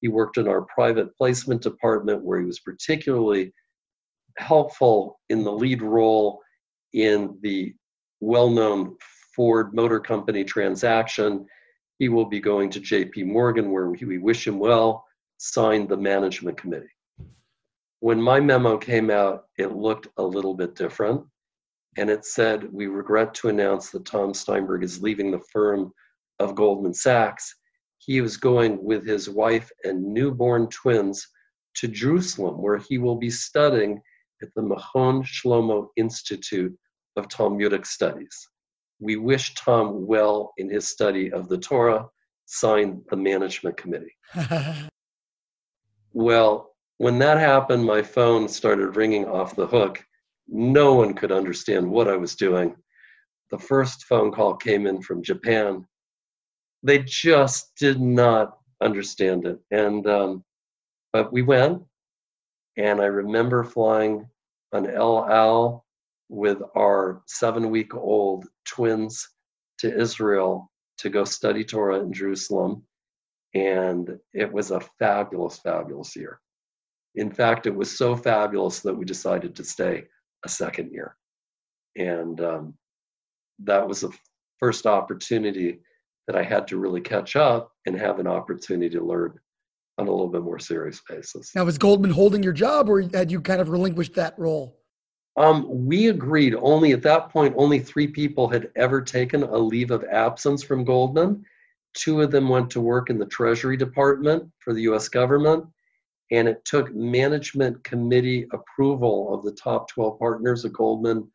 He worked in our private placement department where he was particularly helpful in the lead role in the well known Ford Motor Company transaction. He will be going to JP Morgan, where we wish him well, signed the management committee. When my memo came out, it looked a little bit different. and it said, We regret to announce that Tom Steinberg is leaving the firm of Goldman Sachs. He is going with his wife and newborn twins to Jerusalem, where he will be studying at the Machon Shlomo Institute of Talmudic Studies. We wish Tom well in his study of the Torah, signed the management committee. well, when that happened, my phone started ringing off the hook. No one could understand what I was doing. The first phone call came in from Japan. They just did not understand it. And, um, but we went, and I remember flying an El Al with our seven week old twins to Israel to go study Torah in Jerusalem. And it was a fabulous, fabulous year. In fact, it was so fabulous that we decided to stay a second year. And um, that was the first opportunity that I had to really catch up and have an opportunity to learn on a little bit more serious basis. Now, was Goldman holding your job or had you kind of relinquished that role? Um, we agreed only at that point, only three people had ever taken a leave of absence from Goldman. Two of them went to work in the Treasury Department for the US government, and it took management committee approval of the top 12 partners of Goldman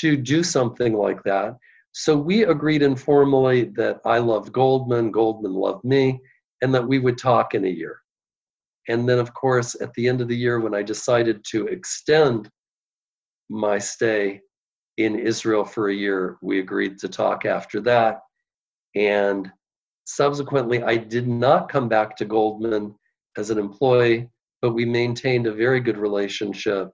to do something like that. So we agreed informally that I loved Goldman, Goldman loved me, and that we would talk in a year. And then, of course, at the end of the year, when I decided to extend my stay in Israel for a year. We agreed to talk after that. And subsequently, I did not come back to Goldman as an employee, but we maintained a very good relationship.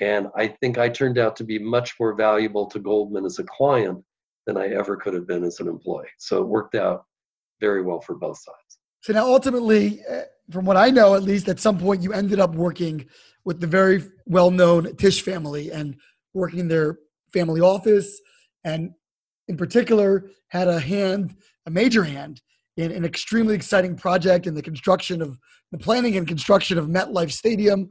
And I think I turned out to be much more valuable to Goldman as a client than I ever could have been as an employee. So it worked out very well for both sides. So now, ultimately, eh, from what I know, at least at some point, you ended up working with the very well known Tisch family and working in their family office, and in particular, had a hand, a major hand, in an extremely exciting project in the construction of the planning and construction of MetLife Stadium,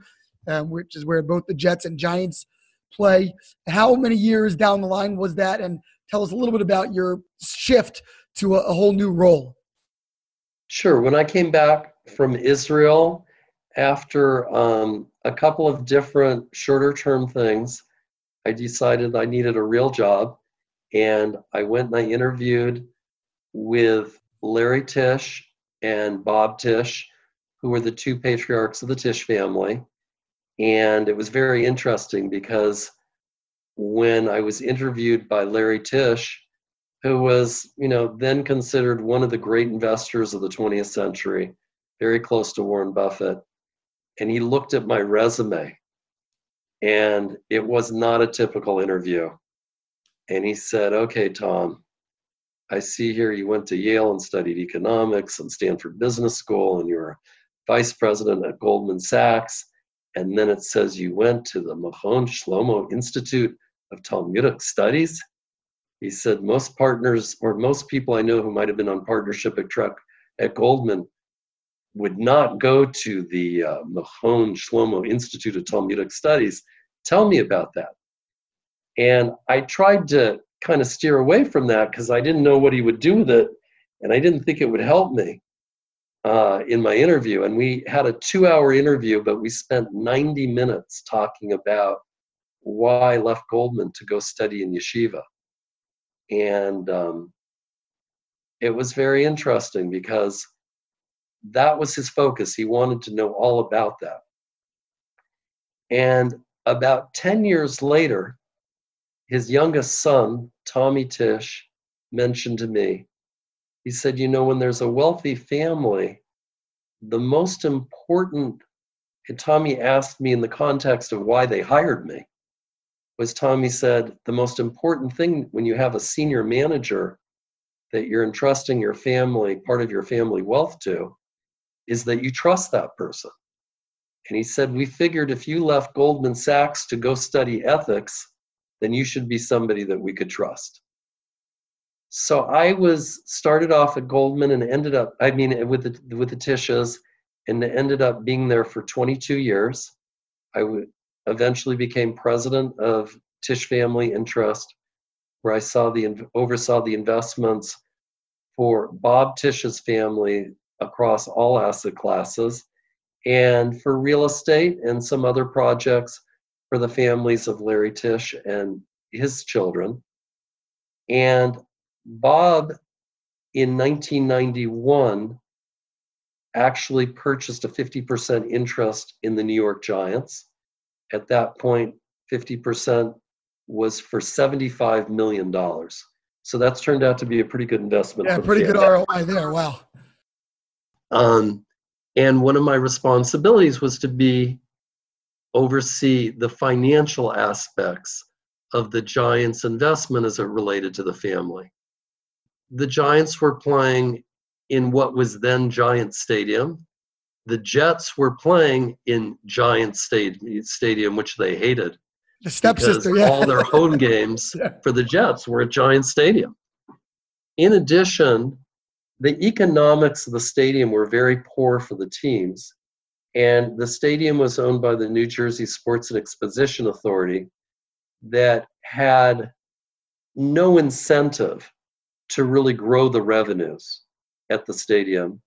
um, which is where both the Jets and Giants play. How many years down the line was that? And tell us a little bit about your shift to a, a whole new role. Sure. When I came back from Israel, after um, a couple of different shorter term things, I decided I needed a real job. And I went and I interviewed with Larry Tisch and Bob Tisch, who were the two patriarchs of the Tisch family. And it was very interesting because when I was interviewed by Larry Tisch, who was, you know, then considered one of the great investors of the 20th century, very close to Warren Buffett, and he looked at my resume and it was not a typical interview. And he said, Okay, Tom, I see here you went to Yale and studied economics and Stanford Business School, and you're vice president at Goldman Sachs. And then it says you went to the Machon Shlomo Institute of Talmudic Studies. He said most partners or most people I know who might have been on partnership at Truck at Goldman would not go to the uh, Shlomo Institute of Talmudic Studies. Tell me about that. And I tried to kind of steer away from that because I didn't know what he would do with it, and I didn't think it would help me uh, in my interview. And we had a two-hour interview, but we spent 90 minutes talking about why I left Goldman to go study in yeshiva. And um, it was very interesting because that was his focus. He wanted to know all about that. And about 10 years later, his youngest son, Tommy Tisch, mentioned to me, he said, You know, when there's a wealthy family, the most important, and Tommy asked me in the context of why they hired me, was Tommy said, The most important thing when you have a senior manager that you're entrusting your family, part of your family wealth to, is that you trust that person. And he said, We figured if you left Goldman Sachs to go study ethics, then you should be somebody that we could trust. So I was started off at Goldman and ended up, I mean, with the with the Tisches, and ended up being there for 22 years. I w- eventually became president of Tisch family interest, where I saw the oversaw the investments for Bob Tisch's family across all asset classes, and for real estate and some other projects for the families of Larry Tisch and his children. And Bob, in 1991, actually purchased a 50% interest in the New York Giants. At that point, 50% was for $75 million. So that's turned out to be a pretty good investment. Yeah, pretty good ROI there. Wow. Um, and one of my responsibilities was to be oversee the financial aspects of the Giants' investment as it related to the family. The Giants were playing in what was then Giant Stadium. The Jets were playing in Giant Stadium, which they hated. The stepsister, yeah. all their home games yeah. for the Jets were at Giant Stadium. In addition, the economics of the stadium were very poor for the teams. And the stadium was owned by the New Jersey Sports and Exposition Authority that had no incentive to really grow the revenues at the stadium.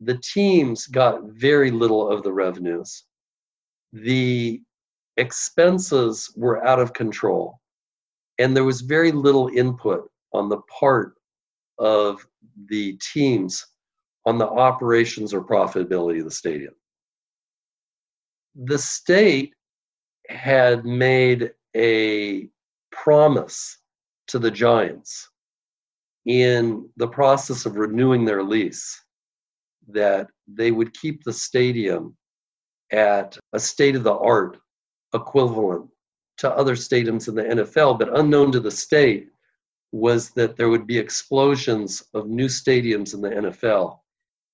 The teams got very little of the revenues. The expenses were out of control, and there was very little input on the part of the teams on the operations or profitability of the stadium. The state had made a promise to the Giants in the process of renewing their lease that they would keep the stadium at a state of the art equivalent to other stadiums in the NFL, but unknown to the state was that there would be explosions of new stadiums in the NFL.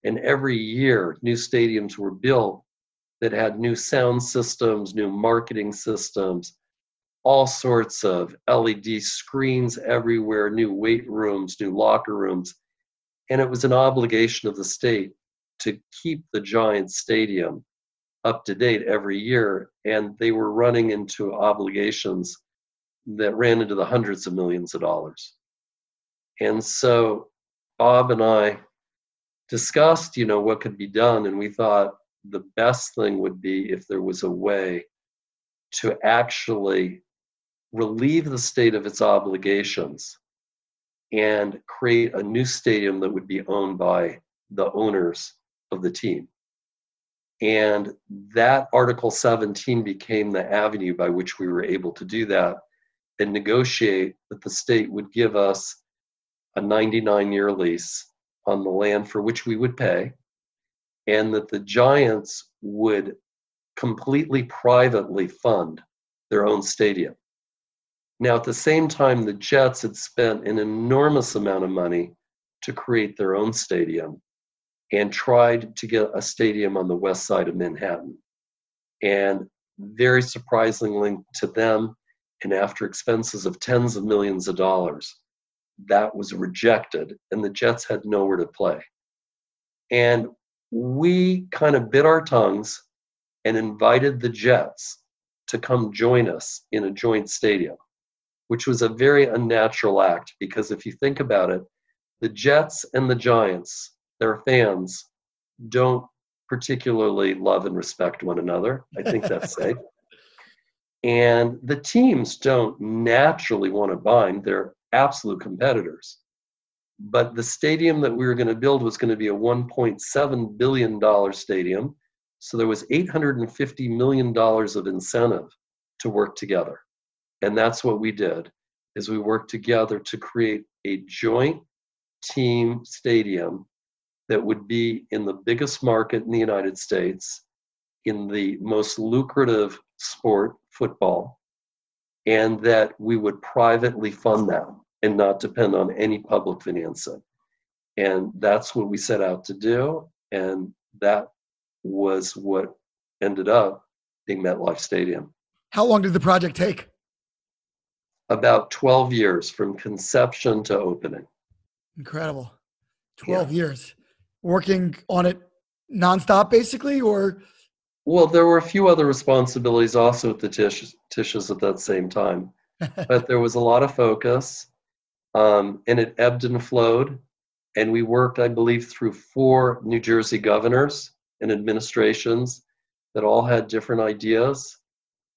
And every year, new stadiums were built that had new sound systems, new marketing systems, all sorts of LED screens everywhere, new weight rooms, new locker rooms. And it was an obligation of the state to keep the giant stadium up to date every year. And they were running into obligations that ran into the hundreds of millions of dollars. And so Bob and I discussed, you know, what could be done. And we thought the best thing would be if there was a way to actually relieve the state of its obligations and create a new stadium that would be owned by the owners of the team. And that Article 17 became the avenue by which we were able to do that and negotiate that the state would give us a 99 year lease on the land for which we would pay, and that the Giants would completely privately fund their own stadium. Now, at the same time, the Jets had spent an enormous amount of money to create their own stadium and tried to get a stadium on the west side of Manhattan. And very surprisingly to them, and after expenses of tens of millions of dollars, that was rejected, and the Jets had nowhere to play. And we kind of bit our tongues and invited the Jets to come join us in a joint stadium which was a very unnatural act because if you think about it, the Jets and the Giants, their fans, don't particularly love and respect one another. I think that's safe. And the teams don't naturally want to bind, they're absolute competitors. But the stadium that we were going to build was going to be a $1.7 billion stadium. So there was $850 million of incentive to work together. And that's what we did is we worked together to create a joint team stadium that would be in the biggest market in the United States, in the most lucrative sport, football, and that we would privately fund that and not depend on any public financing. And that's what we set out to do. And that was what ended up being MetLife Stadium. How long did the project take? about 12 years from conception to opening. Incredible. 12 yeah. years. Working on it nonstop, basically, or? Well, there were a few other responsibilities also at the Tisch, Tisches at that same time, but there was a lot of focus, um, and it ebbed and flowed. And we worked, I believe, through four New Jersey governors and administrations that all had different ideas.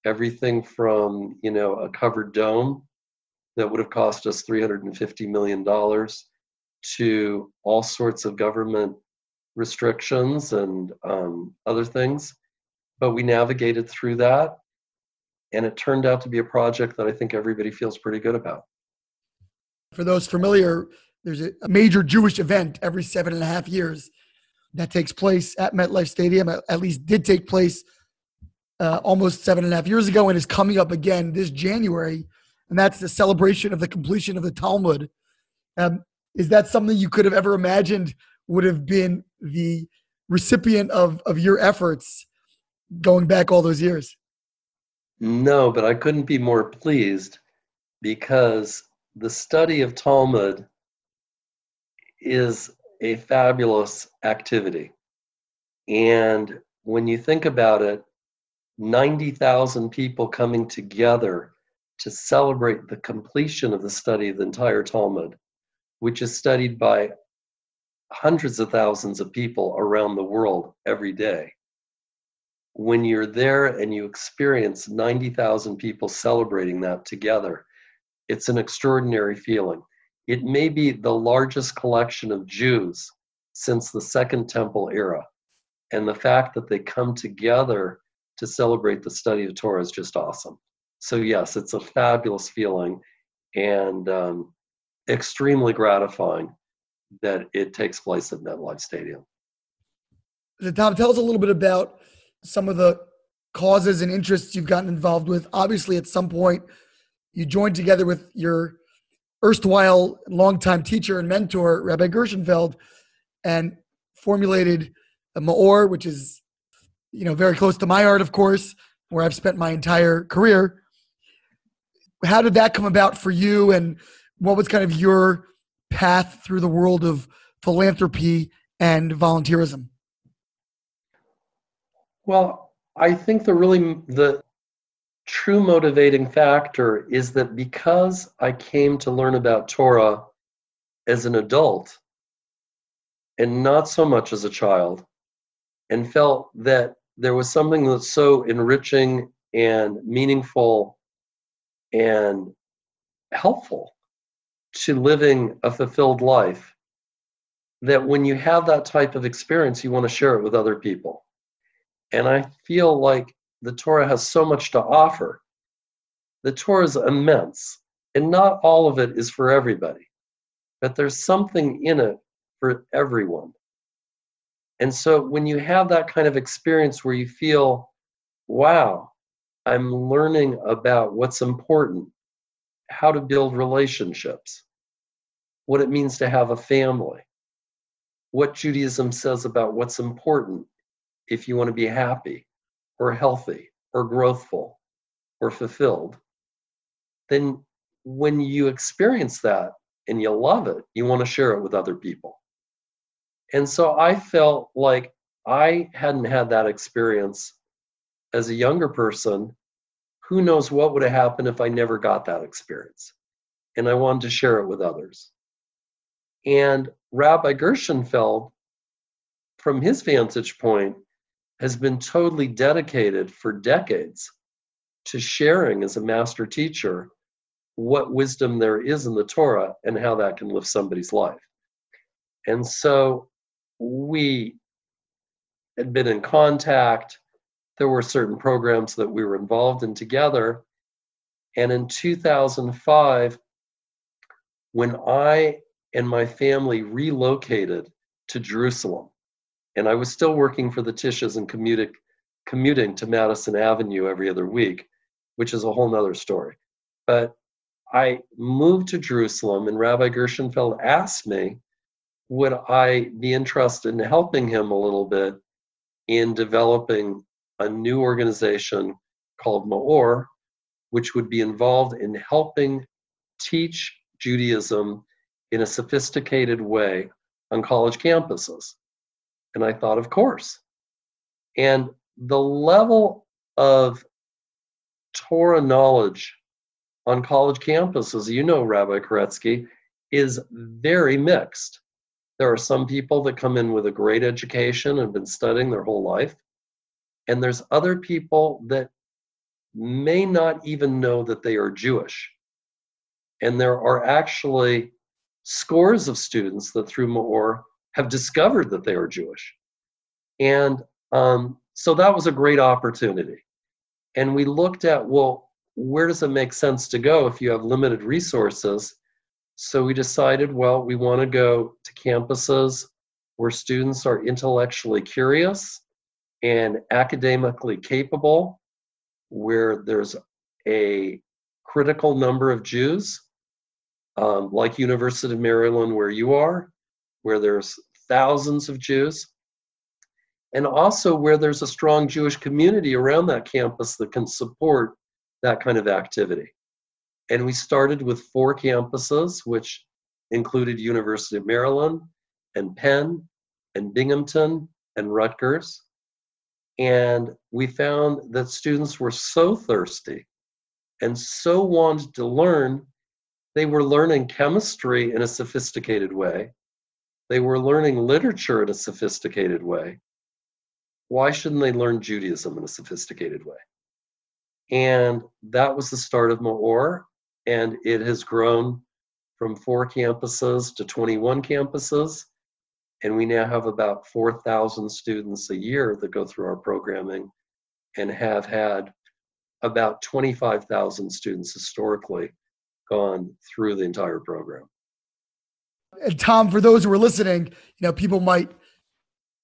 Everything from you know a covered dome that would have cost us 350 million dollars to all sorts of government restrictions and um, other things. But we navigated through that, and it turned out to be a project that I think everybody feels pretty good about. For those familiar, there's a major Jewish event every seven and a half years that takes place at MetLife Stadium, at least did take place uh, almost seven and a half years ago, and is coming up again this January. And that's the celebration of the completion of the Talmud. Um, is that something you could have ever imagined would have been the recipient of, of your efforts going back all those years? No, but I couldn't be more pleased because the study of Talmud is a fabulous activity. And when you think about it, 90,000 people coming together to celebrate the completion of the study of the entire Talmud, which is studied by hundreds of thousands of people around the world every day. When you're there and you experience 90,000 people celebrating that together, it's an extraordinary feeling. It may be the largest collection of Jews since the Second Temple era. And the fact that they come together to celebrate the study of Torah is just awesome. So, yes, it's a fabulous feeling and um, extremely gratifying that it takes place at MetLife Stadium. Tom, tell us a little bit about some of the causes and interests you've gotten involved with. Obviously, at some point, you joined together with your erstwhile longtime teacher and mentor, Rabbi Gershenfeld, and formulated a Meor, which is, you know, very close to my art, of course, where I've spent my entire career. How did that come about for you, and what was kind of your path through the world of philanthropy and volunteerism? Well, I think the really the true motivating factor is that because I came to learn about Torah as an adult and not so much as a child, and felt that there was something that's so enriching and meaningful and helpful to living a fulfilled life that when you have that type of experience, you want to share it with other people. And I feel like the Torah has so much to offer. The Torah is immense, and not all of it is for everybody, but there's something in it for everyone. And so when you have that kind of experience where you feel, wow, I'm learning about what's important, how to build relationships, what it means to have a family, what Judaism says about what's important if you want to be happy, or healthy or growthful or fulfilled, then when you experience that and you love it, you want to share it with other people. And so I felt like I hadn't had that experience as a younger person. Who knows what would have happened if I never got that experience? And I wanted to share it with others. And Rabbi Gershenfeld, from his vantage point, has been totally dedicated for decades to sharing as a master teacher what wisdom there is in the Torah and how that can lift somebody's life. And so we had been in contact. There were certain programs that we were involved in together. And in 2005, when I and my family relocated to Jerusalem, and I was still working for the Tisches and commuting, commuting to Madison Avenue every other week, which is a whole nother story. But I moved to Jerusalem, and Rabbi Gershenfeld asked me, would I be interested in helping him a little bit in developing a new organization called Meor, which would be involved in helping teach Judaism in a sophisticated way on college campuses. And I thought, of course. And the level of Torah knowledge on college campuses, you know, Rabbi Koretsky, is very mixed. There are some people that come in with a great education and been studying their whole life. And there's other people that may not even know that they are Jewish. And there are actually scores of students that through Meor have discovered that they are Jewish. And um, so that was a great opportunity. And we looked at, well, where does it make sense to go if you have limited resources? So we decided, well, we want to go to campuses where students are intellectually curious and academically capable, where there's a critical number of Jews, um, like University of Maryland, where you are, where there's thousands of Jews, and also where there's a strong Jewish community around that campus that can support that kind of activity. And we started with four campuses, which included University of Maryland and Penn and Binghamton and Rutgers. And we found that students were so thirsty and so wanted to learn, they were learning chemistry in a sophisticated way. They were learning literature in a sophisticated way. Why shouldn't they learn Judaism in a sophisticated way? And that was the start of Meor, and it has grown from four campuses to 21 campuses. And we now have about 4,000 students a year that go through our programming and have had about 25,000 students historically gone through the entire program. And Tom, for those who are listening, you know, people might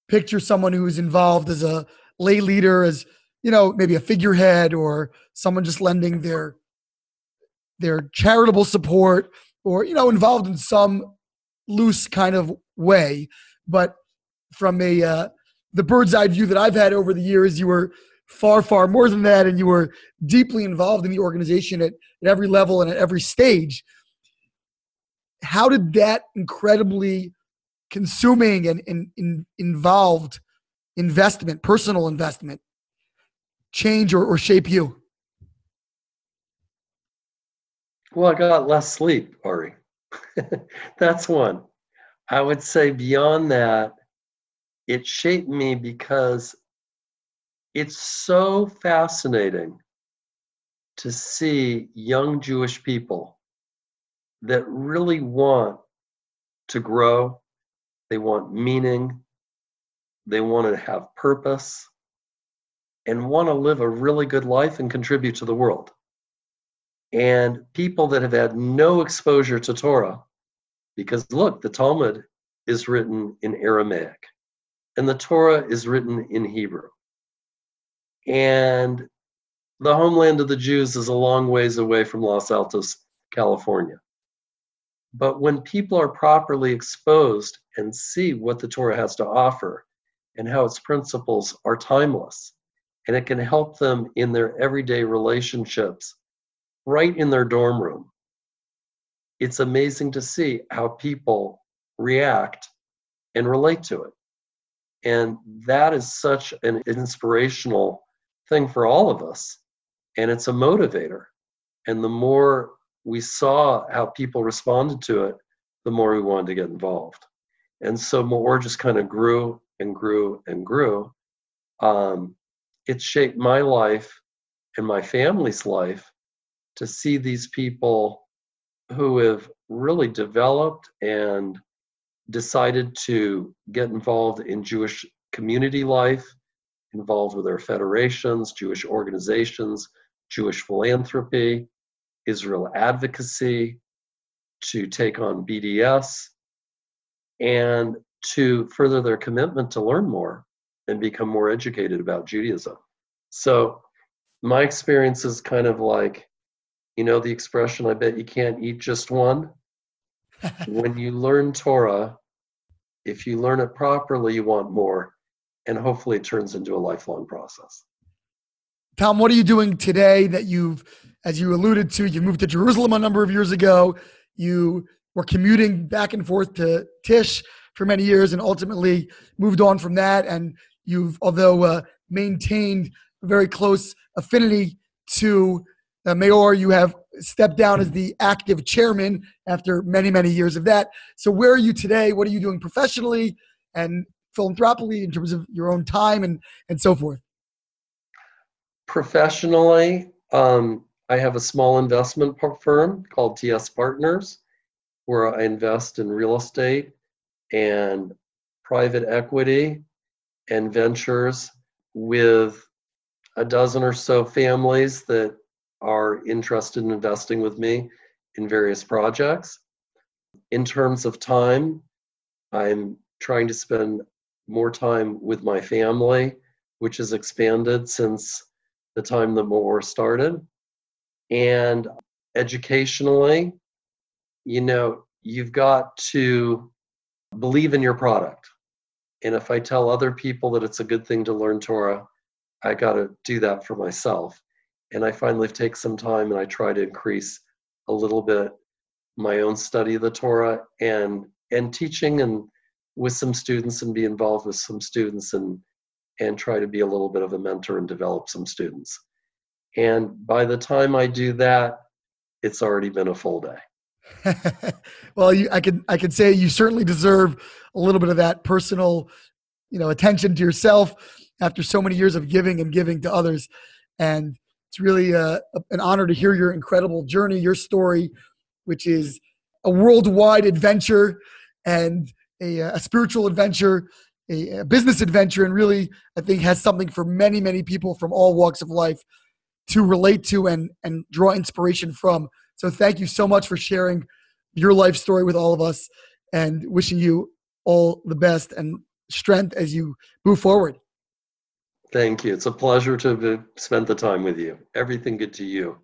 picture someone who's involved as a lay leader, as you know, maybe a figurehead or someone just lending their their charitable support or you know involved in some loose kind of way but from a uh, the bird's eye view that i've had over the years you were far far more than that and you were deeply involved in the organization at, at every level and at every stage how did that incredibly consuming and, and, and involved investment personal investment change or, or shape you Well, I got less sleep, Ari. That's one. I would say beyond that, it shaped me because it's so fascinating to see young Jewish people that really want to grow, they want meaning, they want to have purpose, and want to live a really good life and contribute to the world and people that have had no exposure to Torah. Because look, the Talmud is written in Aramaic, and the Torah is written in Hebrew. And the homeland of the Jews is a long ways away from Los Altos, California. But when people are properly exposed and see what the Torah has to offer and how its principles are timeless, and it can help them in their everyday relationships right in their dorm room. It's amazing to see how people react and relate to it. And that is such an inspirational thing for all of us. And it's a motivator. And the Meor we saw how people responded to it, the more we wanted to get involved. And so more just kind of grew and grew and grew. Um, it shaped my life and my family's life to see these people who have really developed and decided to get involved in Jewish community life, involved with their federations, Jewish organizations, Jewish philanthropy, Israel advocacy, to take on BDS, and to further their commitment to learn more and become more educated about Judaism. So, my experience is kind of like you know the expression, I bet you can't eat just one? when you learn Torah, if you learn it properly, you want more. And hopefully it turns into a lifelong process. Tom, what are you doing today that you've, as you alluded to, you moved to Jerusalem a number of years ago. You were commuting back and forth to Tisch for many years and ultimately moved on from that. And you've, although uh, maintained a very close affinity to uh, Meor. You have stepped down as the active chairman after many, many years of that. So, where are you today? What are you doing professionally and philanthropically in terms of your own time and, and so forth? Professionally, um, I have a small investment firm called TS Partners, where I invest in real estate and private equity and ventures with a dozen or so families that are interested in investing with me in various projects. In terms of time, I'm trying to spend more time with my family, which has expanded since the time the war started. And educationally, you know, you've got to believe in your product. And if I tell other people that it's a good thing to learn Torah, I got to do that for myself. And I finally take some time and I try to increase a little bit my own study of the Torah and and teaching and with some students and be involved with some students and and try to be a little bit of a mentor and develop some students. And by the time I do that, it's already been a full day. well, you, I can I can say you certainly deserve a little bit of that personal, you know, attention to yourself after so many years of giving and giving to others. And it's really uh, an honor to hear your incredible journey, your story, which is a worldwide adventure and a, a spiritual adventure, a, a business adventure, and really, I think, has something for many, many people from all walks of life to relate to and, and draw inspiration from. So, thank you so much for sharing your life story with all of us and wishing you all the best and strength as you move forward. Thank you. It's a pleasure to have spent the time with you. Everything good to you.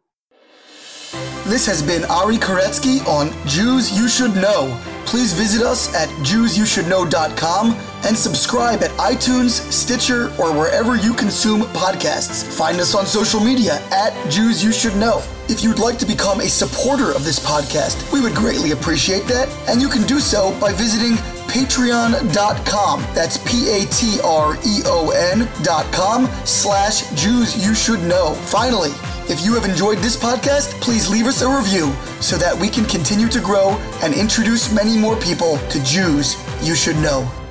This has been Ari Koretsky on Jews You Should Know. Please visit us at JewsYouShouldKnow.com and subscribe at iTunes, Stitcher, or wherever you consume podcasts. Find us on social media at Jews You Should Know. If you'd like to become a supporter of this podcast, we would greatly appreciate that, and you can do so by visiting patreon.com. That's P-A-T-R-E-O-N dot com slash Jews You Should Know. Finally, if you have enjoyed this podcast, please leave us a review so that we can continue to grow and introduce many more people to Jews you should know.